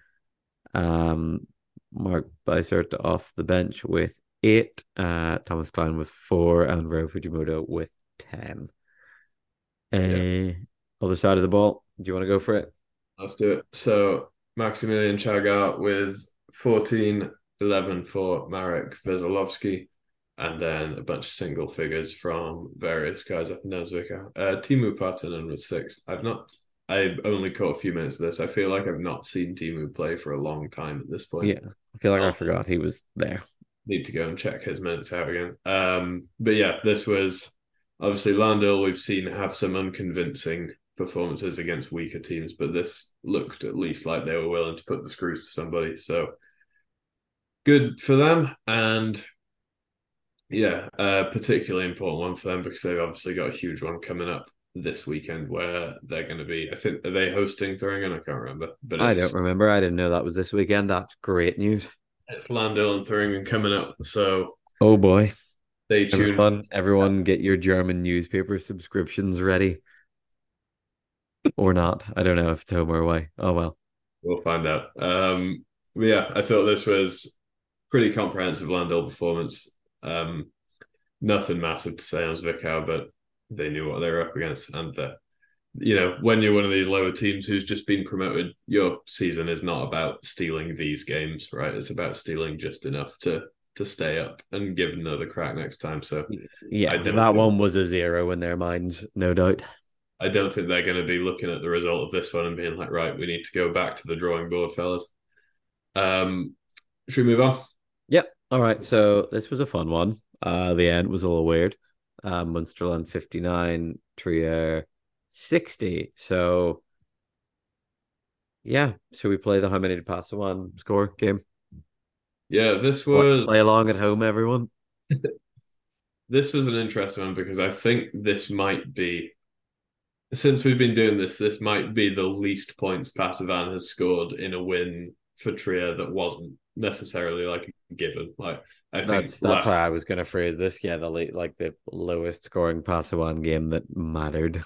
B: Um Mark Beisert off the bench with eight, uh, Thomas Klein with four, and Ryo Fujimoto with 10. Yeah. Uh, other side of the ball, do you want to go for it?
A: Let's do it. So, Maximilian Chagat with 14, 11 for Marek Veselovsky, and then a bunch of single figures from various guys up in Nelsvika. Uh, Teemu Partanen with six. I've not I only caught a few minutes of this. I feel like I've not seen Teemu play for a long time at this point.
B: Yeah, I feel like I forgot he was there.
A: Need to go and check his minutes out again. Um, but yeah, this was obviously Lahn-Dill. We've seen have some unconvincing performances against weaker teams, but this looked at least like they were willing to put the screws to somebody. So good for them, and yeah, a particularly important one for them because they've obviously got a huge one coming up this weekend where they're going to be. I think are they hosting Thuringen? I can't remember, but
B: I don't remember. I didn't know that was this weekend. That's great news.
A: It's Lahn-Dill and Thuringen coming up. So
B: oh boy,
A: stay tuned.
B: Everyone, everyone, get your German newspaper subscriptions ready, or not. I don't know if it's home or away. Oh well,
A: we'll find out. Um, yeah, I thought this was pretty comprehensive Lahn-Dill performance. Um, nothing massive to say on Zwickau, but they knew what they were up against, and that you know when you're one of these lower teams who's just been promoted, your season is not about stealing these games, right? It's about stealing just enough to to stay up and give another crack next time. So
B: yeah, that one was a zero in their minds, no doubt.
A: I don't think they're going to be looking at the result of this one and being like, right, we need to go back to the drawing board, fellas. Um, should we move on?
B: Yep. All right. So this was a fun one. Uh, the end was a little weird uh, Munsterland 59, Trier 60. So, yeah. Should we play the how many to pass one score game?
A: Yeah, this was.
B: Play along at home, everyone.
A: this was an interesting one because I think this might be, since we've been doing this, this might be the least points Passiwan has scored in a win for Trier that wasn't necessarily like a given. Like I think
B: that's that's last... I was going to phrase this. Yeah, the late like the lowest scoring Passiwan game that mattered.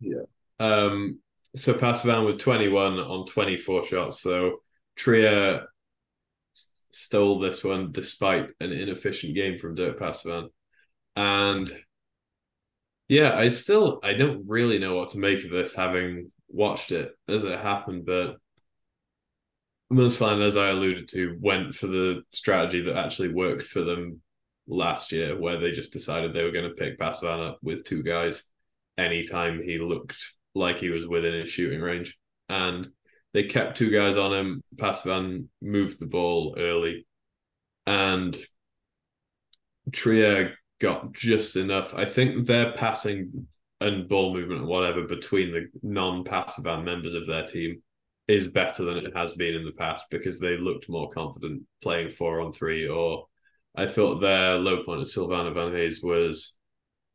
A: Yeah. Um. So Passiwan with twenty one on twenty four shots. So Trier stole this one despite an inefficient game from Dirk Passiwan, and yeah, I still I don't really know what to make of this having watched it as it happened, but Munsterland, as I alluded to, went for the strategy that actually worked for them last year, where they just decided they were going to pick Passiwan up with two guys anytime he looked like he was within his shooting range. And they kept two guys on him. Passiwan moved the ball early. And Trier got just enough. I think their passing and ball movement whatever between the non Passiwan members of their team is better than it has been in the past because they looked more confident playing four on three. Or I thought their low point at Silvana Van Hayes was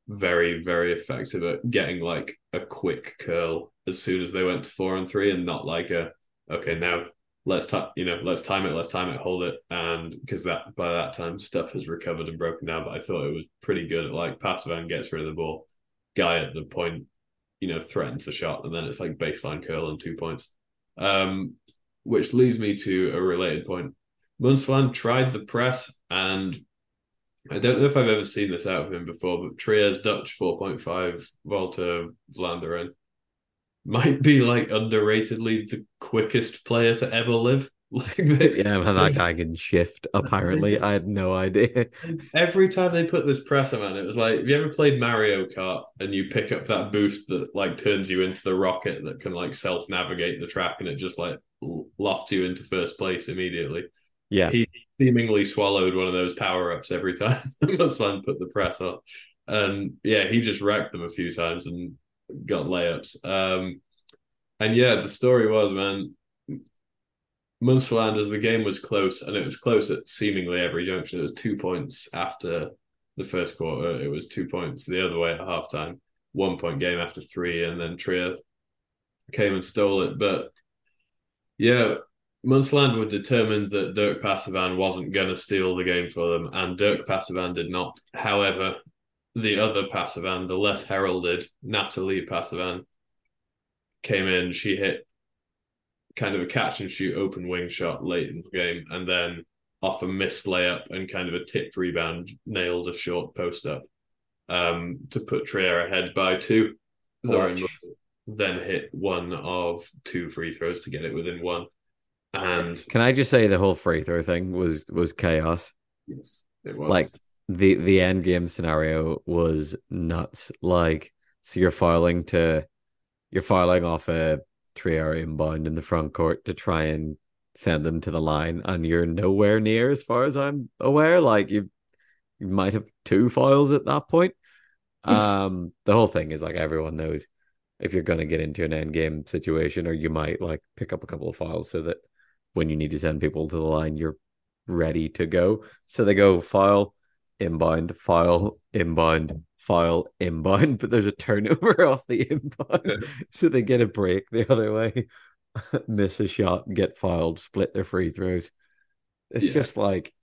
A: very, very effective at getting like a quick curl as soon as they went to four and three and not like a okay now let's time you know let's time it let's time it hold it and because that by that time stuff has recovered and broken down but i thought it was pretty good at like Passiwan gets rid of the ball guy at the point you know threatens the shot and then it's like baseline curl and two points um, which leads me to a related point. Munsterland tried the press, and I don't know if I've ever seen this out of him before, but Trier's Dutch 4.5 Walter Vlanderen might be like underratedly the quickest player to ever live.
B: Like they, yeah, man, that guy can shift. Apparently, I had no idea.
A: Every time they put this presser, on, it was like, have you ever played Mario Kart and you pick up that boost that like turns you into the rocket that can like self navigate the track and it just like lofts you into first place immediately?
B: Yeah.
A: He seemingly swallowed one of those power ups every time Muslan put the press on. And yeah, he just wrecked them a few times and got layups. Um, and yeah, the story was, man, Munsterland, as the game was close, and it was close at seemingly every junction. It was two points after the first quarter. It was two points the other way at halftime. One point game after three, and then Trier came and stole it. But yeah, Munsterland were determined that Dirk Passiwan wasn't going to steal the game for them, and Dirk Passiwan did not. However, the other Passiwan, the less heralded Natalie Passiwan, came in. She hit kind of a catch and shoot open wing shot late in the game, and then off a missed layup and kind of a tipped rebound, nailed a short post up um, to put Trier ahead by two. Zoran then hit one of two free throws to get it within one. And
B: can I just say the whole free throw thing was was chaos.
A: Yes, it was.
B: Like the the end game scenario was nuts. Like so you're filing to you're filing off a Trier inbound in the front court to try and send them to the line, and you're nowhere near, as far as I'm aware. Like you, you might have two files at that point. um, the whole thing is like everyone knows if you're going to get into an end game situation, or you might like pick up a couple of files so that when you need to send people to the line, you're ready to go. So they go file, inbound, file, inbound, file, inbound, but there's a turnover off the inbound. so they get a break the other way, miss a shot, get filed, split their free throws. It's yeah. just like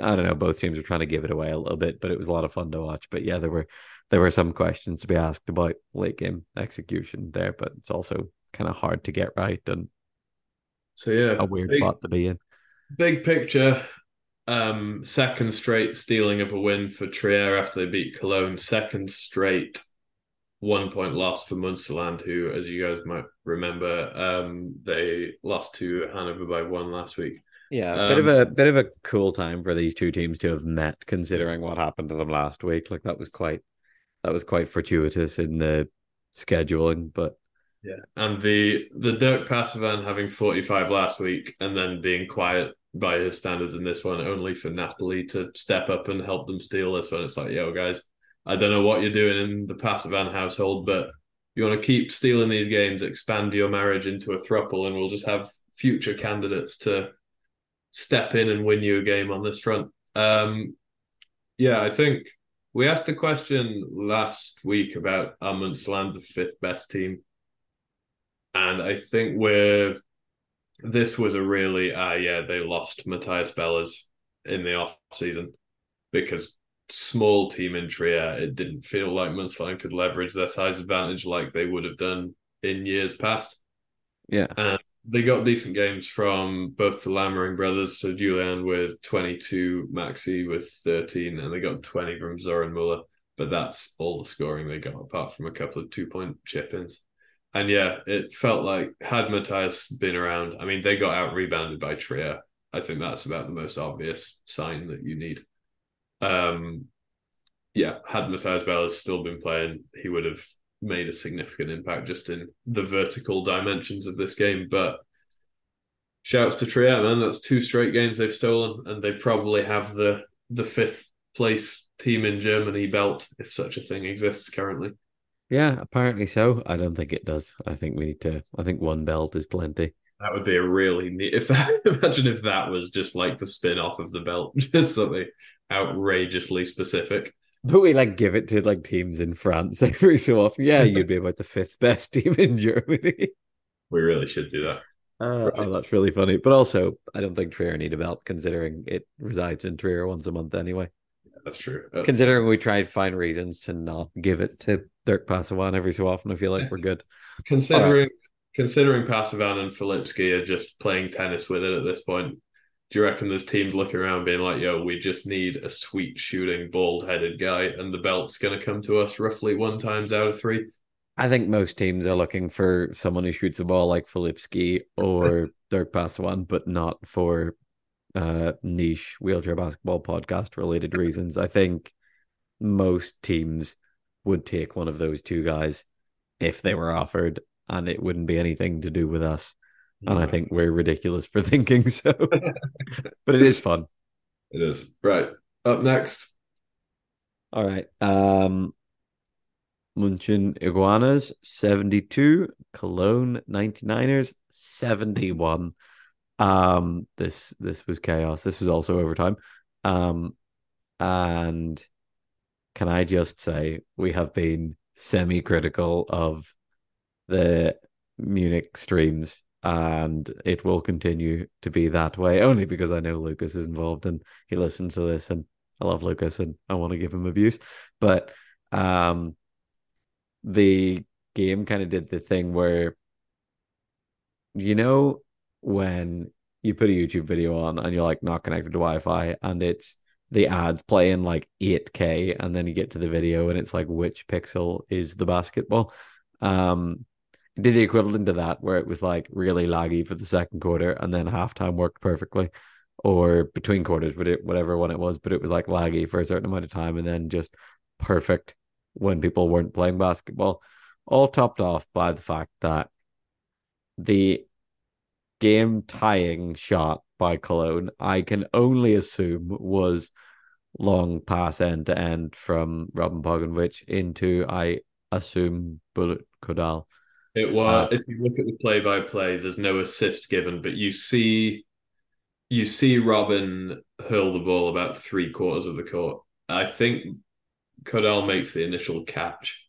B: I don't know. Both teams are trying to give it away a little bit, but it was a lot of fun to watch. But yeah, there were there were some questions to be asked about late game execution there, but it's also kind of hard to get right and
A: so yeah,
B: a weird big, spot to be in.
A: Big picture, um, second straight stealing of a win for Trier after they beat Cologne. Second straight one point loss for Munsterland, who, as you guys might remember, um, they lost to Hanover by one last week.
B: Yeah, a bit um, of a bit of a cool time for these two teams to have met, considering what happened to them last week. Like that was quite that was quite fortuitous in the scheduling, but
A: yeah, and the the Dirk Passiwan having forty five last week and then being quiet by his standards in this one, only for Napoli to step up and help them steal this one. It's like, yo, guys, I don't know what you're doing in the Passiwan household, but you want to keep stealing these games, expand your marriage into a thruple, and we'll just have future candidates to step in and win you a game on this front. Um, yeah, I think we asked the question last week about Munsterland the fifth best team and I think we're this was a really uh yeah, they lost Matthias Bellers in the off season because small team in Trier, it didn't feel like Munsterland could leverage their size advantage like they would have done in years past.
B: Yeah.
A: And they got decent games from both the Lammering brothers, so Julian with 22, Maxi with 13, and they got 20 from Zoran Muller. But that's all the scoring they got, apart from a couple of two point chip ins. And yeah, it felt like had Matthias been around, I mean, they got out rebounded by Trier. I think that's about the most obvious sign that you need. Um, yeah, had Matthias Bellers still been playing, he would have made a significant impact just in the vertical dimensions of this game. But shouts to Trier, man. That's two straight games they've stolen, and they probably have the the fifth place team in Germany belt, if such a thing exists currently.
B: Yeah, apparently so. I don't think it does. I think we need to. I think one belt is plenty.
A: That would be a really neat. If that, imagine if that was just like the spin off of the belt, just something outrageously specific.
B: But we like give it to like teams in France every so often. Yeah, you'd be about the fifth best team in Germany.
A: We really should do that.
B: Uh, right. Oh, that's really funny. But also, I don't think Trier need a belt, considering it resides in Trier once a month anyway.
A: That's true. Uh,
B: considering we try to find reasons to not give it to Dirk Passiwan every so often, I feel like we're good.
A: Considering right. considering Passiwan and Filipski are just playing tennis with it at this point, do you reckon there's teams looking around being like, yo, we just need a sweet shooting, bald headed guy, and the belt's going to come to us roughly one times out of three?
B: I think most teams are looking for someone who shoots a ball like Filipski or Dirk Passiwan, but not for uh, niche wheelchair basketball podcast related reasons. I think most teams would take one of those two guys if they were offered, and it wouldn't be anything to do with us. and I think we're ridiculous for thinking so. but it is fun.
A: It is. Right. Up next.
B: All right. Um Munchen Iguanas 72, Cologne 99ers 71. Um this this was chaos. This was also overtime. Um and can I just say we have been semi-critical of the Munich streams and it will continue to be that way only because I know Lucas is involved and he listens to this and I love Lucas and I want to give him abuse but um the game kind of did the thing where you know when you put a YouTube video on and you're like not connected to Wi-Fi and it's the ads playing like 8k and then you get to the video and it's like which pixel is the basketball? Um did the equivalent to that where it was like really laggy for the second quarter and then halftime worked perfectly or between quarters but it whatever one it was but it was like laggy for a certain amount of time and then just perfect when people weren't playing basketball. All topped off by the fact that the game tying shot by Cologne I can only assume was long pass end to end from Robin Bogdanovic into I assume Bulut Caudal
A: it was. Uh, if you look at the play-by-play, there's no assist given, but you see, you see Robin hurl the ball about three quarters of the court. I think Caudal makes the initial catch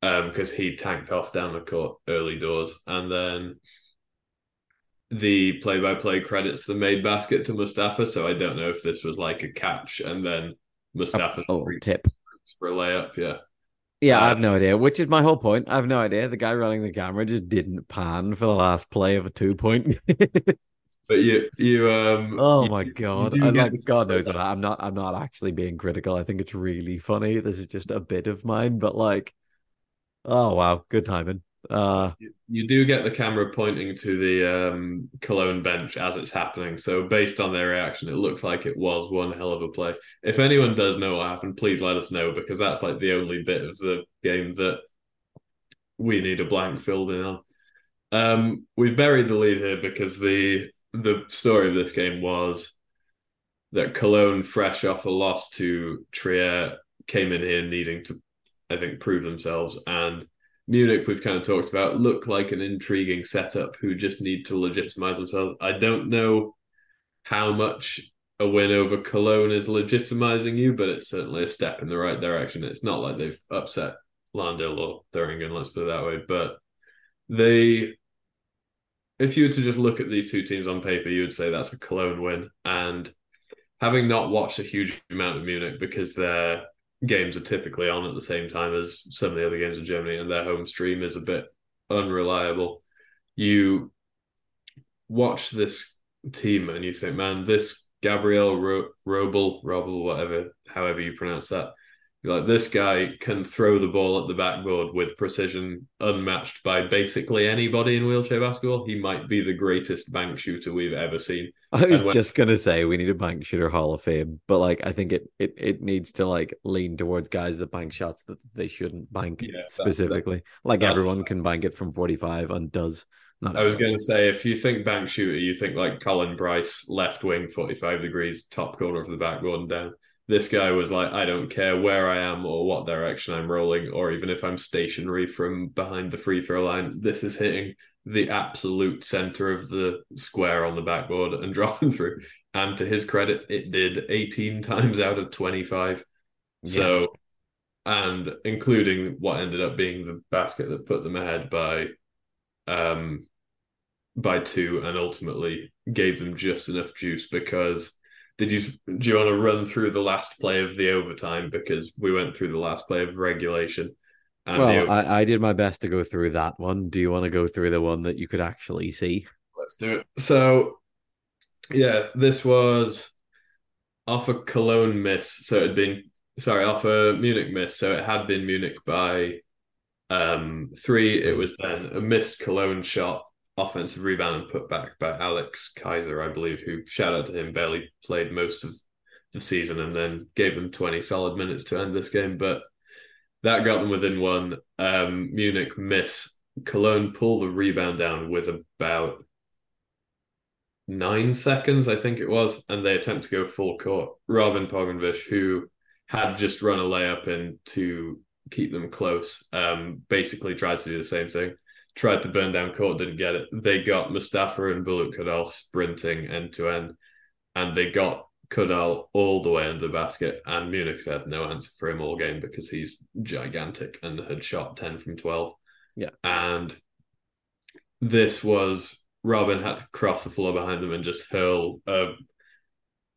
A: because um, he tanked off down the court early doors, and then the play-by-play credits the made basket to Mustafa. So I don't know if this was like a catch and then Mustafa
B: oh, tip
A: for a layup. Yeah.
B: Yeah, I have no idea. Which is my whole point. I have no idea. The guy running the camera just didn't pan for the last play of a two point.
A: but you, you, um.
B: Oh
A: you,
B: my god! I like God knows what I'm not. I'm not actually being critical. I think it's really funny. This is just a bit of mine, but like, oh wow, good timing. Uh,
A: you, do get the camera pointing to the um, Cologne bench as it's happening. So based on their reaction, it looks like it was one hell of a play. If anyone does know what happened, please let us know because that's like the only bit of the game that we need a blank filled in on. Um, we've buried the lead here because the the story of this game was that Cologne, fresh off a loss to Trier, came in here needing to, I think, prove themselves and Munich, we've kind of talked about, look like an intriguing setup who just need to legitimize themselves. I don't know how much a win over Cologne is legitimizing you, but it's certainly a step in the right direction. It's not like they've upset Lahn-Dill or Thuringen, let's put it that way. But they, if you were to just look at these two teams on paper, you would say that's a Cologne win. And having not watched a huge amount of Munich because they're games are typically on at the same time as some of the other games in Germany, and their home stream is a bit unreliable. You watch this team and you think, man, this Gabriel Ro- Robel, Robel, whatever, however you pronounce that, like this guy can throw the ball at the backboard with precision unmatched by basically anybody in wheelchair basketball. He might be the greatest bank shooter we've ever seen.
B: I was when... just gonna say we need a bank shooter Hall of Fame, but like I think it it it needs to like lean towards guys that bank shots that they shouldn't bank yeah, specifically. like everyone can bank it from forty five and does.
A: Not I was going to say, if you think bank shooter, you think like Colin Bryce, left wing, 45 degrees, top corner of the backboard and down this guy was like, I don't care where I am or what direction I'm rolling, or even if I'm stationary from behind the free throw line, this is hitting the absolute center of the square on the backboard and dropping through. And to his credit, it did 18 times out of 25. Yeah. So, and including what ended up being the basket that put them ahead by, um, by two, and ultimately gave them just enough juice because did you do you want to run through the last play of the overtime because we went through the last play of regulation?
B: Well, I, I did my best to go through that one. Do you want to go through the one that you could actually see?
A: Let's do it. So, yeah, this was off a Cologne miss. So it had been sorry off a Munich miss. So it had been Munich by um three. It was then a missed Cologne shot offensive rebound and put back by Alex Kaiser, I believe, who shout out to him, barely played most of the season and then gave them 20 solid minutes to end this game. But that got them within one. Um, Munich miss. Cologne pull the rebound down with about nine seconds, I think it was, and they attempt to go full court. Robin Bogdanovic, who had just run a layup in to keep them close, um, basically tries to do the same thing. Tried to burn down court, didn't get it. They got Mustafa and Bulut Kadal sprinting end to end, and they got Kadal all the way under the basket, and Munich had no answer for him all game because he's gigantic and had shot 10 from 12.
B: Yeah.
A: And this was Robin had to cross the floor behind them and just hurl a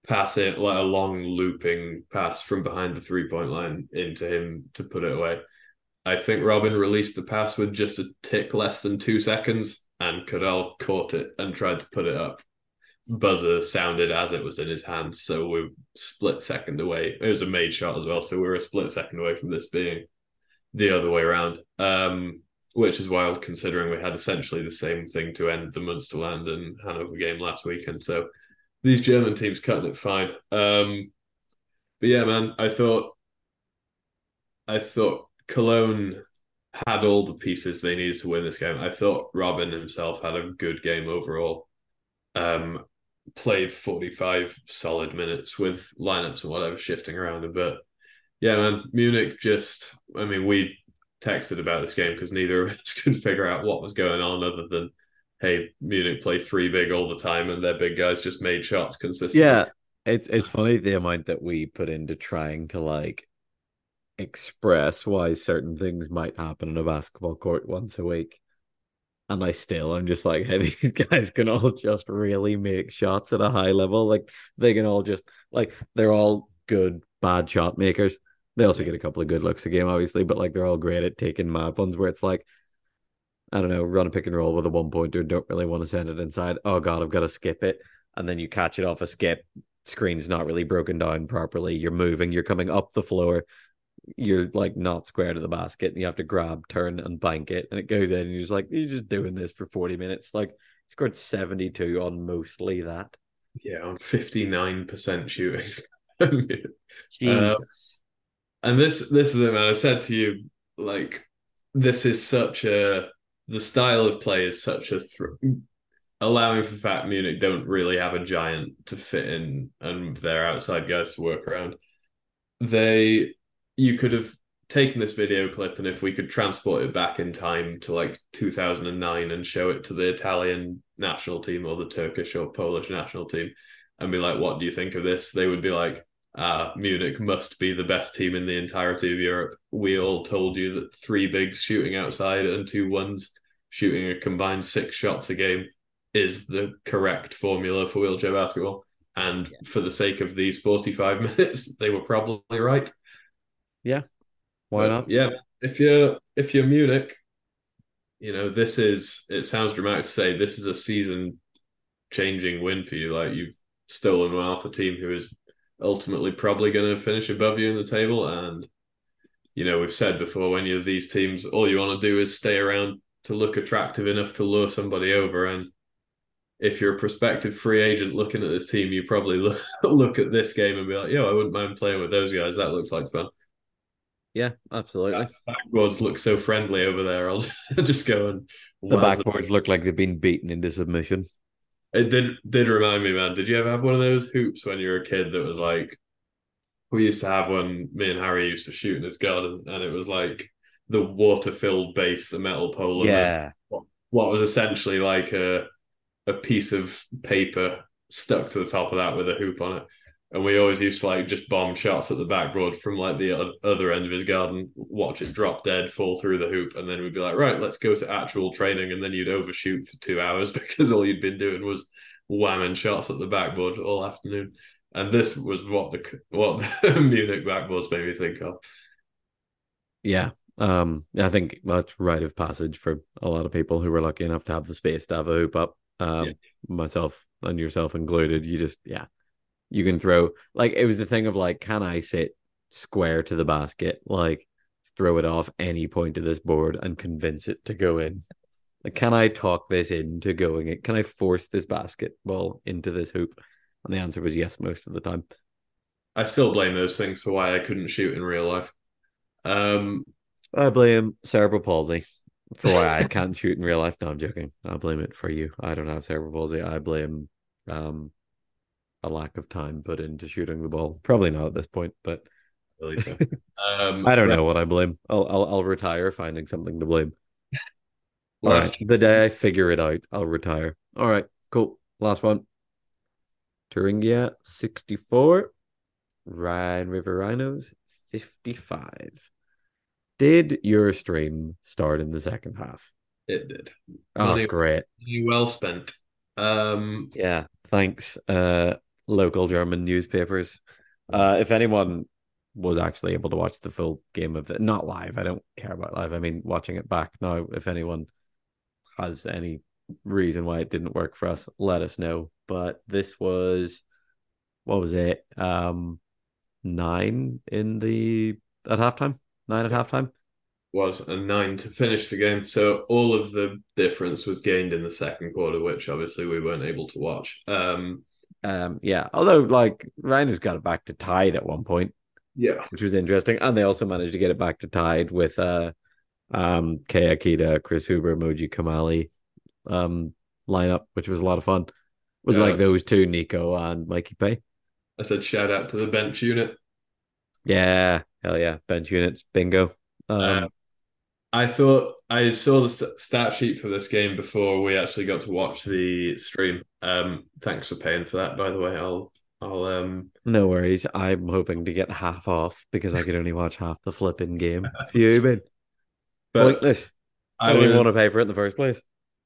A: pass it like a long looping pass from behind the three point line into him to put it away. I think Robin released the pass with just a tick less than two seconds, and Kadal caught it and tried to put it up. Buzzer sounded as it was in his hands, so we're split second away. It was a made shot as well, so we are a split second away from this being the other way around. Um, which is wild considering we had essentially the same thing to end the Munsterland and Hanover game last weekend. So these German teams cutting it fine. Um, but yeah, man, I thought I thought Cologne had all the pieces they needed to win this game. I thought Robin himself had a good game overall. Um, played 45 solid minutes with lineups and whatever shifting around a bit. Yeah, man, Munich just I mean, we texted about this game because neither of us could figure out what was going on other than hey, Munich play three big all the time and their big guys just made shots consistently.
B: Yeah. It's it's funny the amount that we put into trying to like express why certain things might happen in a basketball court once a week. And I still I'm just like, hey, these guys can all just really make shots at a high level. Like they can all just like they're all good bad shot makers they also get a couple of good looks a game, obviously, but like they're all great at taking mad ones where it's like, I don't know, run a pick and roll with a one pointer, don't really want to send it inside. Oh god, I've got to skip it. And then you catch it off a skip. Screen's not really broken down properly. You're moving, you're coming up the floor. You're like not square to the basket, and you have to grab, turn, and bank it, and it goes in. And you're just like, you're just doing this for 40 minutes. Like, scored 72 on mostly that.
A: Yeah, on 59% shooting.
B: Jesus.
A: Uh, and this this is it, man. I said to you, like, this is such a the style of play is such a th- allowing for the fact Munich don't really have a giant to fit in and their outside guys to work around. They you could have taken this video clip and if we could transport it back in time to like 2009 and show it to the Italian national team or the Turkish or Polish national team and be like, what do you think of this? They would be like, uh, Munich must be the best team in the entirety of Europe. We all told you that three bigs shooting outside and two ones shooting a combined six shots a game is the correct formula for wheelchair basketball. And yeah. for the sake of these 45 minutes, they were probably right.
B: Yeah. Why
A: but,
B: not?
A: Yeah. If you're if you're Munich, you know, this is it sounds dramatic to say this is a season changing win for you. Like you've stolen one off a team who is ultimately probably going to finish above you in the table. And, you know, we've said before when you're these teams, all you want to do is stay around to look attractive enough to lure somebody over. And if you're a prospective free agent looking at this team, you probably look, look at this game and be like, yo, I wouldn't mind playing with those guys. That looks like fun.
B: Yeah, absolutely.
A: The Backboards look so friendly over there. I'll just go and
B: the backboards them. look like they've been beaten into submission.
A: It did did remind me, man. Did you ever have one of those hoops when you were a kid that was like we used to have one me and Harry used to shoot in his garden and it was like the water filled base, the metal pole.
B: Yeah.
A: What, what was essentially like a a piece of paper stuck to the top of that with a hoop on it and we always used to like just bomb shots at the backboard from like the other end of his garden, watch it drop dead, fall through the hoop, and then we'd be like, right, let's go to actual training, and then you'd overshoot for two hours because all you'd been doing was whamming shots at the backboard all afternoon. And this was what the what the Munich backboards made me think of.
B: Yeah, um, I think that's rite of passage for a lot of people who were lucky enough to have the space to have a hoop up. Um, yeah. myself and yourself included. You just yeah, you can throw like it was the thing of like, can I sit square to the basket, like throw it off any point of this board and convince it to go in? Like, can I talk this into going it? Can I force this basketball into this hoop? And the answer was yes most of the time.
A: I still blame those things for why I couldn't shoot in real life. Um,
B: I blame cerebral palsy for why I can't shoot in real life. No, I'm joking. I blame it for you. I don't have cerebral palsy. I blame um, a lack of time put into shooting the ball. Probably not at this point, but
A: um,
B: I don't know what I blame. I'll, I'll I'll retire finding something to blame. All
A: Last-
B: the day I figure it out, I'll retire. All right, cool. Last one. Thuringia, 64. Rhine River Rhinos, 55. Did your stream start in the second half?
A: It did.
B: Oh,
A: Money-
B: great.
A: You well spent. Um,
B: Yeah, thanks, uh, local German newspapers. Uh, if anyone was actually able to watch the full game of it, not live, I don't care about live. I mean, watching it back now, if anyone has any reason why it didn't work for us, let us know. But this was, what was it? Um, nine in the at halftime, nine at halftime.
A: was a nine to finish the game. So all of the difference was gained in the second quarter, which obviously we weren't able to watch. Um,
B: Um, yeah, although like Rhinos got it back to tied at one point.
A: yeah,
B: which was interesting. And they also managed to get it back to tied with uh um Kei Akita, Chris Huber, Moji Kamali um lineup, which was a lot of fun. It was
A: Yeah.
B: like those two, Nico and Mikey Pay.
A: I said shout out to the bench unit.
B: Yeah, hell yeah. Bench units, bingo. Um
A: Uh, I thought I saw the stat sheet for this game before we actually got to watch the stream. Um, thanks for paying for that, by the way. I'll I'll um
B: no worries. I'm hoping to get half off because I could only watch half the flipping game. Fuming.
A: but
B: Pointless. I
A: I
B: didn't
A: was,
B: want to pay for it in the first place.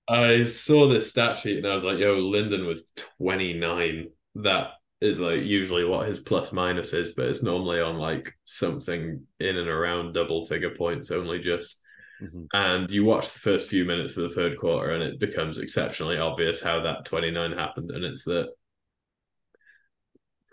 A: I saw this stat sheet and I was like, yo, Linden was 29. That is like usually what his plus minus is, but it's normally on like something in and around double figure points only just.
B: Mhm.
A: And you watch the first few minutes of the third quarter and it becomes exceptionally obvious how that 29 happened. And it's that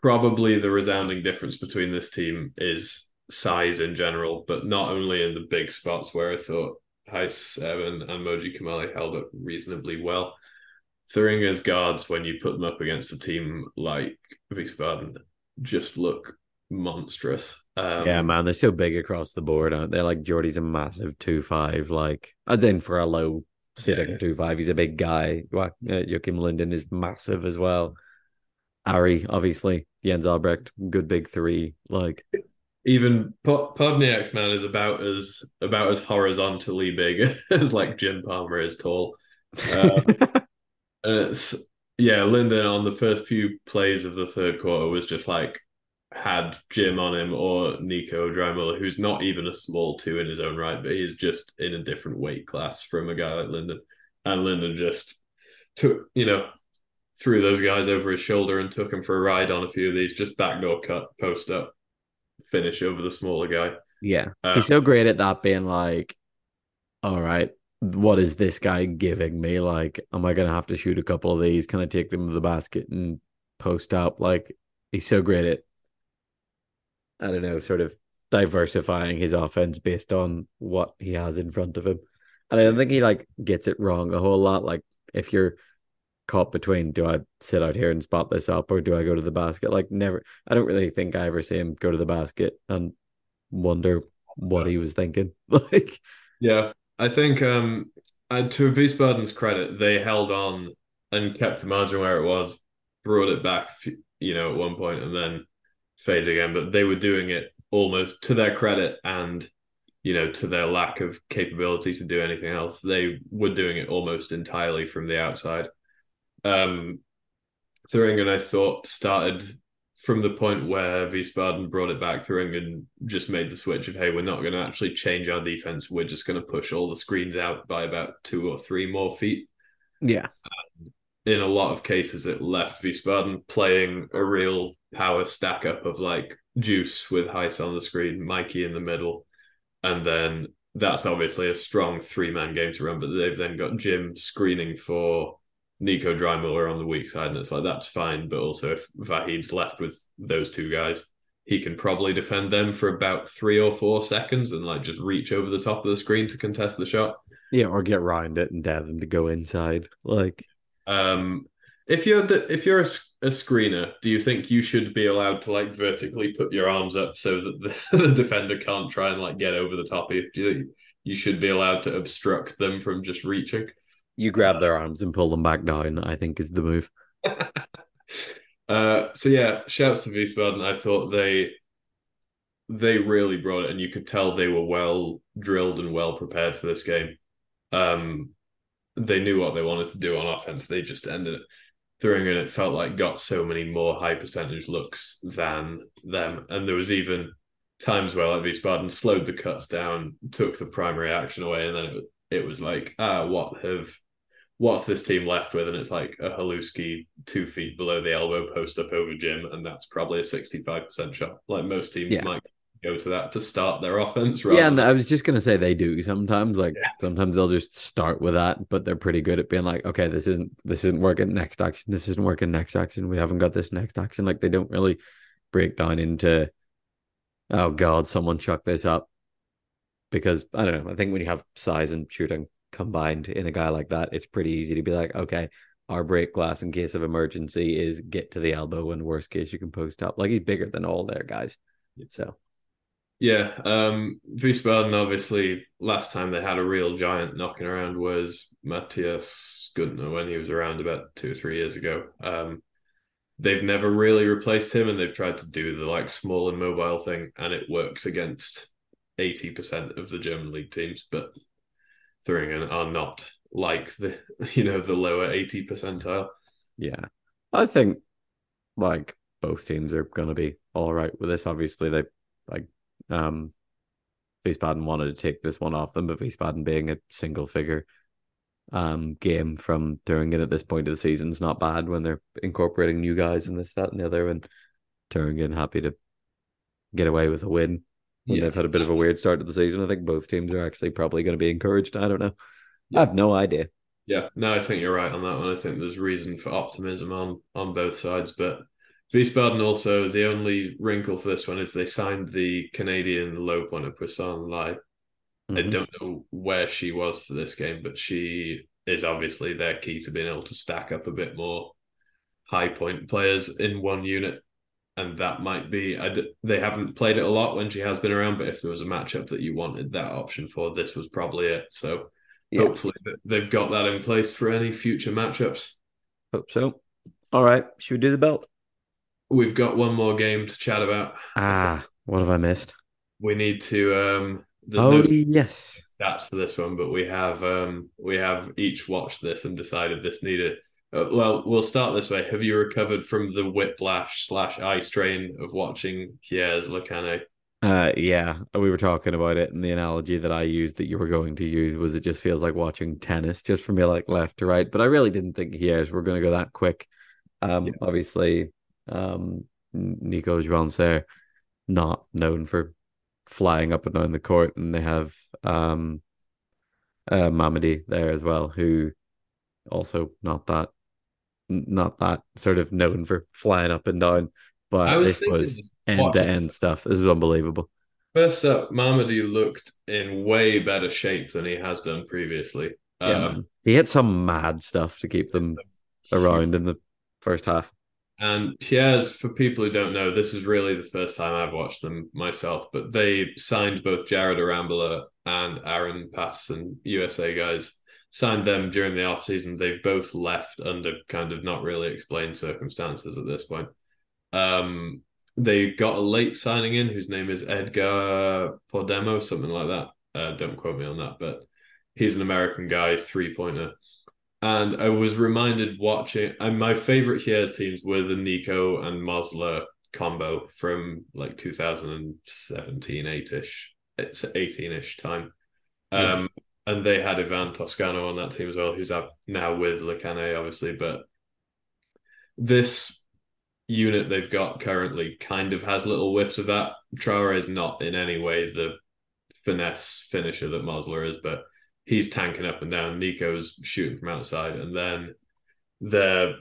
A: probably the resounding difference between this team is size in general, but not only in the big spots where I thought Heiss, Evan, and Moji Kamali held up reasonably well. Thuringer's guards, when you put them up against a team like Wiesbaden, just look monstrous. Um,
B: yeah, man, they're so big across the board, aren't they? Like Jordy's a massive two five. Like as in for a low sitting
A: Yeah.
B: two five, he's a big guy. Uh, Joachim Linden is massive as well. Ari, obviously, Jens Albrecht, good big three. Like
A: Even Po- Podniak's man is about as about as horizontally big as like Jim Palmer is tall. Um, And it's yeah, Linden on the first few plays of the third quarter was just like had Jim on him or Nico Dreimuller, who's not even a small two in his own right, but he's just in a different weight class from a guy like Linden. And Linden just took, you know, threw those guys over his shoulder and took him for a ride on a few of these, just backdoor cut, post up, finish over the smaller guy.
B: yeah,
A: Uh,
B: he's so great at that. Being like, all right, what is this guy giving me? Like, am I gonna have to shoot a couple of these? Can I take them to the basket and post up? Like, he's so great at I don't know, sort of diversifying his offense based on what he has in front of him. And I don't think he like gets it wrong a whole lot. Like if you're caught between do I sit out here and spot this up or do I go to the basket? Like never I don't really think I ever see him go to the basket and wonder what he was thinking. Like
A: Yeah, I think um, uh, to Wiesbaden's credit, they held on and kept the margin where it was, brought it back, you know, at one point, and then faded again. But they were doing it almost to their credit, and you know, to their lack of capability to do anything else, they were doing it almost entirely from the outside. Um, Thuringen, I thought, started from the point where Wiesbaden brought it back, Thuringen just made the switch of, hey, we're not going to actually change our defense. We're just going to push all the screens out by about two or three more feet.
B: Yeah.
A: In a lot of cases, it left Wiesbaden playing a real power stack up of like Juice with Heiss on the screen, Mikey in the middle. And then that's obviously a strong three man game to run, but they've then got Jim screening for Nico Dreimuller on the weak side, and it's like that's fine. But also, if Vahid's left with those two guys, he can probably defend them for about three or four seconds and like just reach over the top of the screen to contest the shot.
B: Yeah, or get round it and them to go inside. Like
A: Um, if you're the, if you're a, a screener, do you think you should be allowed to like vertically put your arms up so that the, the defender can't try and like get over the top of you? Do you think you should be allowed to obstruct them from just reaching?
B: you grab their arms and pull them back down, I think is the move.
A: uh, so yeah, shouts to Wiesbaden. I thought they they really brought it, and you could tell they were well drilled and well prepared for this game. Um, they knew what they wanted to do on offense. They just ended throwing in. It felt like got so many more high percentage looks than them, and there was even times where like Wiesbaden slowed the cuts down, took the primary action away, and then it it was like, ah, what have what's this team left with? And it's like a Haluski two feet below the elbow post up over Jim, and that's probably a sixty five percent shot. Like most teams yeah. might go to that to start their offense. Right?
B: Yeah, and I was just gonna say they do sometimes. Like yeah. sometimes they'll just start with that, but they're pretty good at being like, okay, this isn't this isn't working next action. This isn't working next action. We haven't got this next action. Like they don't really break down into, oh god, someone chuck this up. Because I don't know. I think when you have size and shooting combined in a guy like that, it's pretty easy to be like, okay, our break glass in case of emergency is get to the elbow, and worst case you can post up. Like he's bigger than all their guys. So
A: yeah, um, Wiesbaden obviously last time they had a real giant knocking around was Matthias Gudner when he was around about two or three years ago. Um, they've never really replaced him, and they've tried to do the like small and mobile thing, and it works against eighty percent of the German league teams. But Thuringen are not like the you know the lower eighty percentile.
B: Yeah, I think like both teams are going to be all right with this. Obviously, they like um, Wiesbaden wanted to take this one off them, but Wiesbaden being a single figure um, game from Thuringen at this point of the season is not bad when they're incorporating new guys and this, that, and the other. And Thuringen happy to get away with a win when yeah. they've had a bit of a weird start to the season. I think both teams are actually probably going to be encouraged. I don't know. Yeah. I have no idea.
A: Yeah, no, I think you're right on that one. I think there's reason for optimism on on both sides, but Wiesbaden also, the only wrinkle for this one is they signed the Canadian low point of Poisson Lai. Mm-hmm. I don't know where she was for this game, but she is obviously their key to being able to stack up a bit more high point players in one unit. And that might be, they haven't played it a lot when she has been around, but if there was a matchup that you wanted that option for, this was probably it. So yeah. hopefully they've got that in place for any future matchups.
B: Hope so. All right. Should we do the belt?
A: We've got one more game to chat about.
B: Ah, what have I missed?
A: We need to. um
B: There's oh no yes,
A: stats for this one, but we have um we have each watched this and decided this needed. Uh, well, we'll start this way. Have you recovered from the whiplash slash eye strain of watching Le Cannet?
B: Uh, yeah, we were talking about it, and the analogy that I used that you were going to use was it just feels like watching tennis, just from me like left to right. But I really didn't think Hyères were going to go that quick. Um, yeah. obviously, um, Nico Jouancer, not known for flying up and down the court, and they have um, uh, Mamadi there as well, who also not that not that sort of known for flying up and down. But I, was this was end to end stuff. This was unbelievable.
A: First up, Mamadi looked in way better shape than he has done previously.
B: Yeah, um, he had some mad stuff to keep them around in the first half.
A: And Hyères, for people who don't know, this is really the first time I've watched them myself, but they signed both Jared Arambula and Aaron Patterson, USA guys, signed them during the offseason. They've both left under kind of not really explained circumstances at this point. Um, they got a late signing in whose name is Edgar Podemo, something like that. Uh, don't quote me on that, but he's an American guy, three pointer and I was reminded watching. And my favorite Hyères teams were the Nico and Mosler combo from like 2017, 8 ish, it's 18 ish time. Yeah. Um, and they had Ivan Toscano on that team as well, who's up now with Le Cannet, obviously. But this unit they've got currently kind of has little whiffs of that. Traore is not in any way the finesse finisher that Mosler is, but he's tanking up and down. Nico's shooting from outside, and then the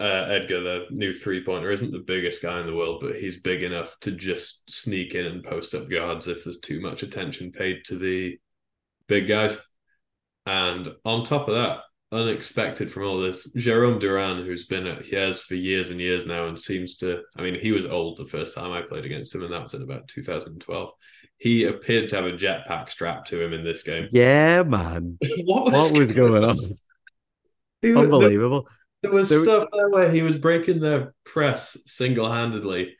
A: uh, Edgar, the new three pointer, isn't the biggest guy in the world, but he's big enough to just sneak in and post up guards if there's too much attention paid to the big guys. And on top of that, unexpected from all this, Jerome Duran, who's been at Hyères for years and years now and seems to, I mean, he was old the first time I played against him, and that was in about 2012 he appeared to have a jetpack strapped to him in this game.
B: Yeah, man. what, what was going on? Unbelievable.
A: There was
B: There-
A: stuff there where he was breaking their press single handedly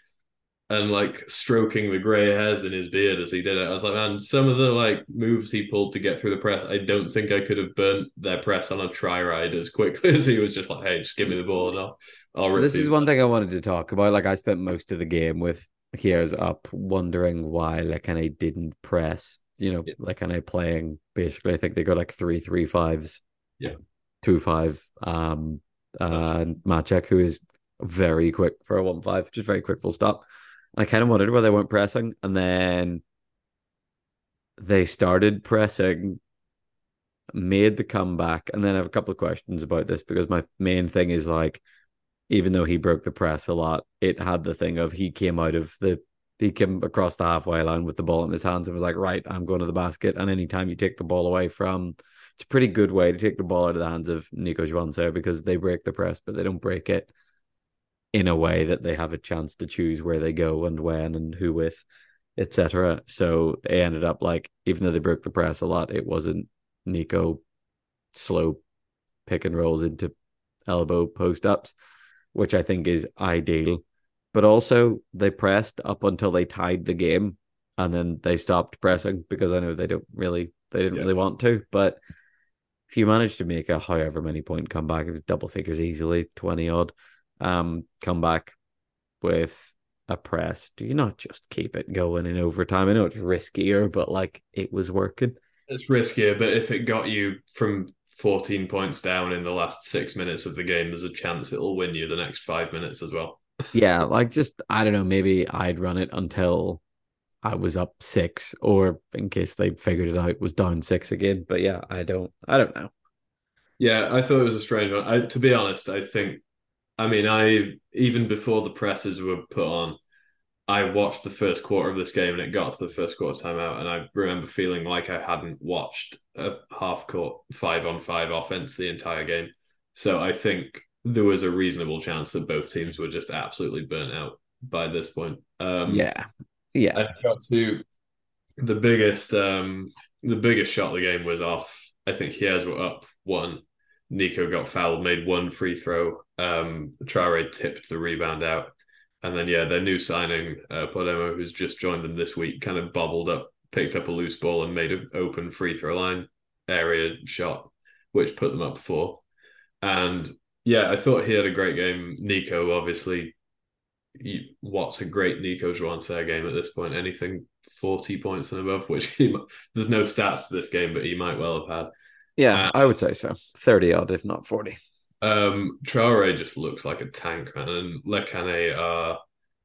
A: and like stroking the grey hairs in his beard as he did it. I was like, man, some of the like moves he pulled to get through the press, I don't think I could have burnt their press on a try ride as quickly as he was just like, hey, just give me the ball and I'll, I'll
B: This is one thing I wanted to talk about. Like I spent most of the game with Hyères up, wondering why like Le Cannet didn't press. You know,
A: Yeah.
B: Le Cannet playing basically. I think they got like three three fives.
A: Yeah.
B: two five. Um, uh, Maciek, who is very quick for a one five, just very quick full stop. I kind of wondered why they weren't pressing, and then they started pressing, made the comeback, and then I have a couple of questions about this because my main thing is like, even though he broke the press a lot, it had the thing of he came out of the he came across the halfway line with the ball in his hands and was like, right, I'm going to the basket. And anytime you take the ball away from it's a pretty good way to take the ball out of the hands of Nico Johnson because they break the press, but they don't break it in a way that they have a chance to choose where they go and when and who with, etc. So they ended up like, even though they broke the press a lot, it wasn't Nico slow pick and rolls into elbow post ups, which I think is ideal. But also they pressed up until they tied the game and then they stopped pressing because I know they don't really they didn't
A: Yeah.
B: really want to. But if you manage to make a however many point comeback, it was double figures easily, twenty odd, um, comeback with a press, do you not just keep it going in overtime? I know it's riskier, but like it was working.
A: It's riskier, but if it got you from 14 points down in the last six minutes of the game, there's a chance it'll win you the next five minutes as well.
B: Yeah, like just I don't know, maybe I'd run it until I was up six, or in case they figured it out, was down six again. But yeah, I don't, I don't know.
A: Yeah, I thought it was a strange one. I, to be honest, I think, I mean, I even before the presses were put on, I watched the first quarter of this game and it got to the first quarter timeout, and I remember feeling like I hadn't watched a half court five on five offense the entire game. So I think there was a reasonable chance that both teams were just absolutely burnt out by this point. Um,
B: Yeah, yeah,
A: I got to the biggest um the biggest shot of the game was off. I think Hyères were up one. Nico got fouled, made one free throw. Um Traore tipped the rebound out. And then yeah, their new signing, uh Podemo, who's just joined them this week, kind of bobbled up, picked up a loose ball and made an open free throw line area shot, which put them up four. And yeah, I thought he had a great game. Nico, obviously, he, what's a great Nico Joancer game at this point? Anything 40 points and above, which he, there's no stats for this game, but he might well have had.
B: yeah.
A: Uh,
B: I would say so. Thirty odd, if not forty.
A: Um, Traore just looks like a tank, man, and Le Cannet are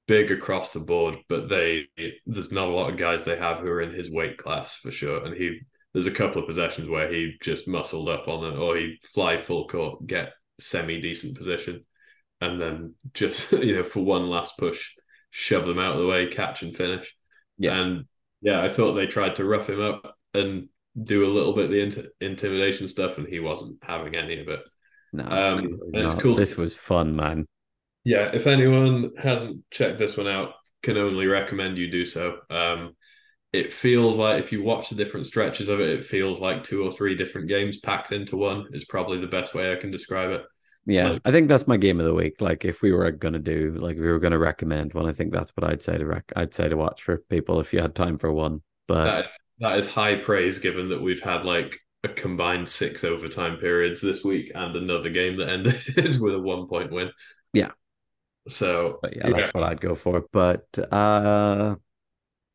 A: big across the board, but they there's not a lot of guys they have who are in his weight class for sure. And he there's a couple of possessions where he just muscled up on it, or he fly full court, get semi decent position, and then just you know for one last push, shove them out of the way, catch and finish.
B: Yeah.
A: and yeah, I thought they tried to rough him up and do a little bit of the int- intimidation stuff, and he wasn't having any of it.
B: No,
A: Um,
B: it
A: it's cool
B: This was fun, man.
A: Yeah, if anyone hasn't checked this one out, can only recommend you do so. Um, it feels like if you watch the different stretches of it, it feels like two or three different games packed into one is probably the best way I can describe it.
B: Yeah,
A: Like-
B: I think that's my game of the week. Like, if we were gonna do, like, if we were gonna recommend one, I think that's what I'd say to rec. I'd say to watch for people if you had time for one. But
A: That is, that is high praise given that we've had like a combined six overtime periods this week and another game that ended with a one point win.
B: Yeah.
A: So
B: But yeah, that's what I'd go for. But uh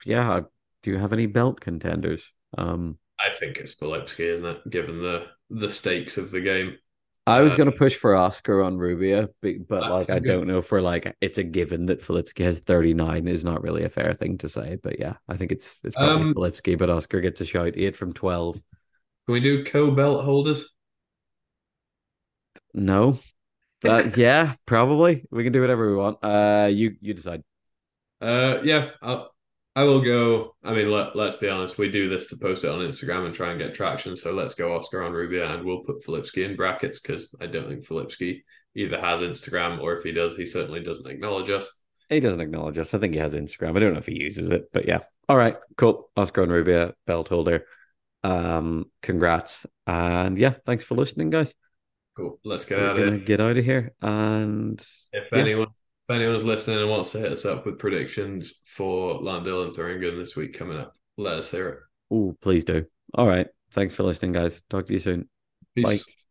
B: yeah, do you have any belt contenders? Um
A: I think it's Filipski, isn't it? Given the the stakes of the game.
B: I was
A: Uh,
B: gonna push for Oscar Onrubia, but, but
A: Uh,
B: like I don't know for like it's a given that Filipski has 39 is not really a fair thing to say. But yeah, I think it's it's probably
A: Um,
B: Filipski, but Oscar gets a shout, eight from 12.
A: Can we do co belt holders?
B: No. But yeah, probably. We can do whatever we want. Uh you you decide.
A: Uh, yeah, I'll, I will go. I mean, let, let's be honest. We do this to post it on Instagram and try and get traction. So let's go Oscar Onrubia and we'll put Filipski in brackets because I don't think Filipski either has Instagram or if he does, he certainly doesn't acknowledge us.
B: He doesn't acknowledge us. I think he has Instagram. I don't know if he uses it, but yeah. All right, cool. Oscar Onrubia, belt holder. Um, congrats. And yeah, thanks for listening, guys.
A: Cool. Let's get
B: We're
A: out of it.
B: get out of here. And
A: If
B: Yeah.
A: anyone if anyone's listening and wants to hit us up with predictions for Lahn-Dill and Thuringen this week coming up, let us hear it.
B: oh, please do. All right. Thanks for listening, guys. Talk to you soon.
A: Peace.
B: Bye.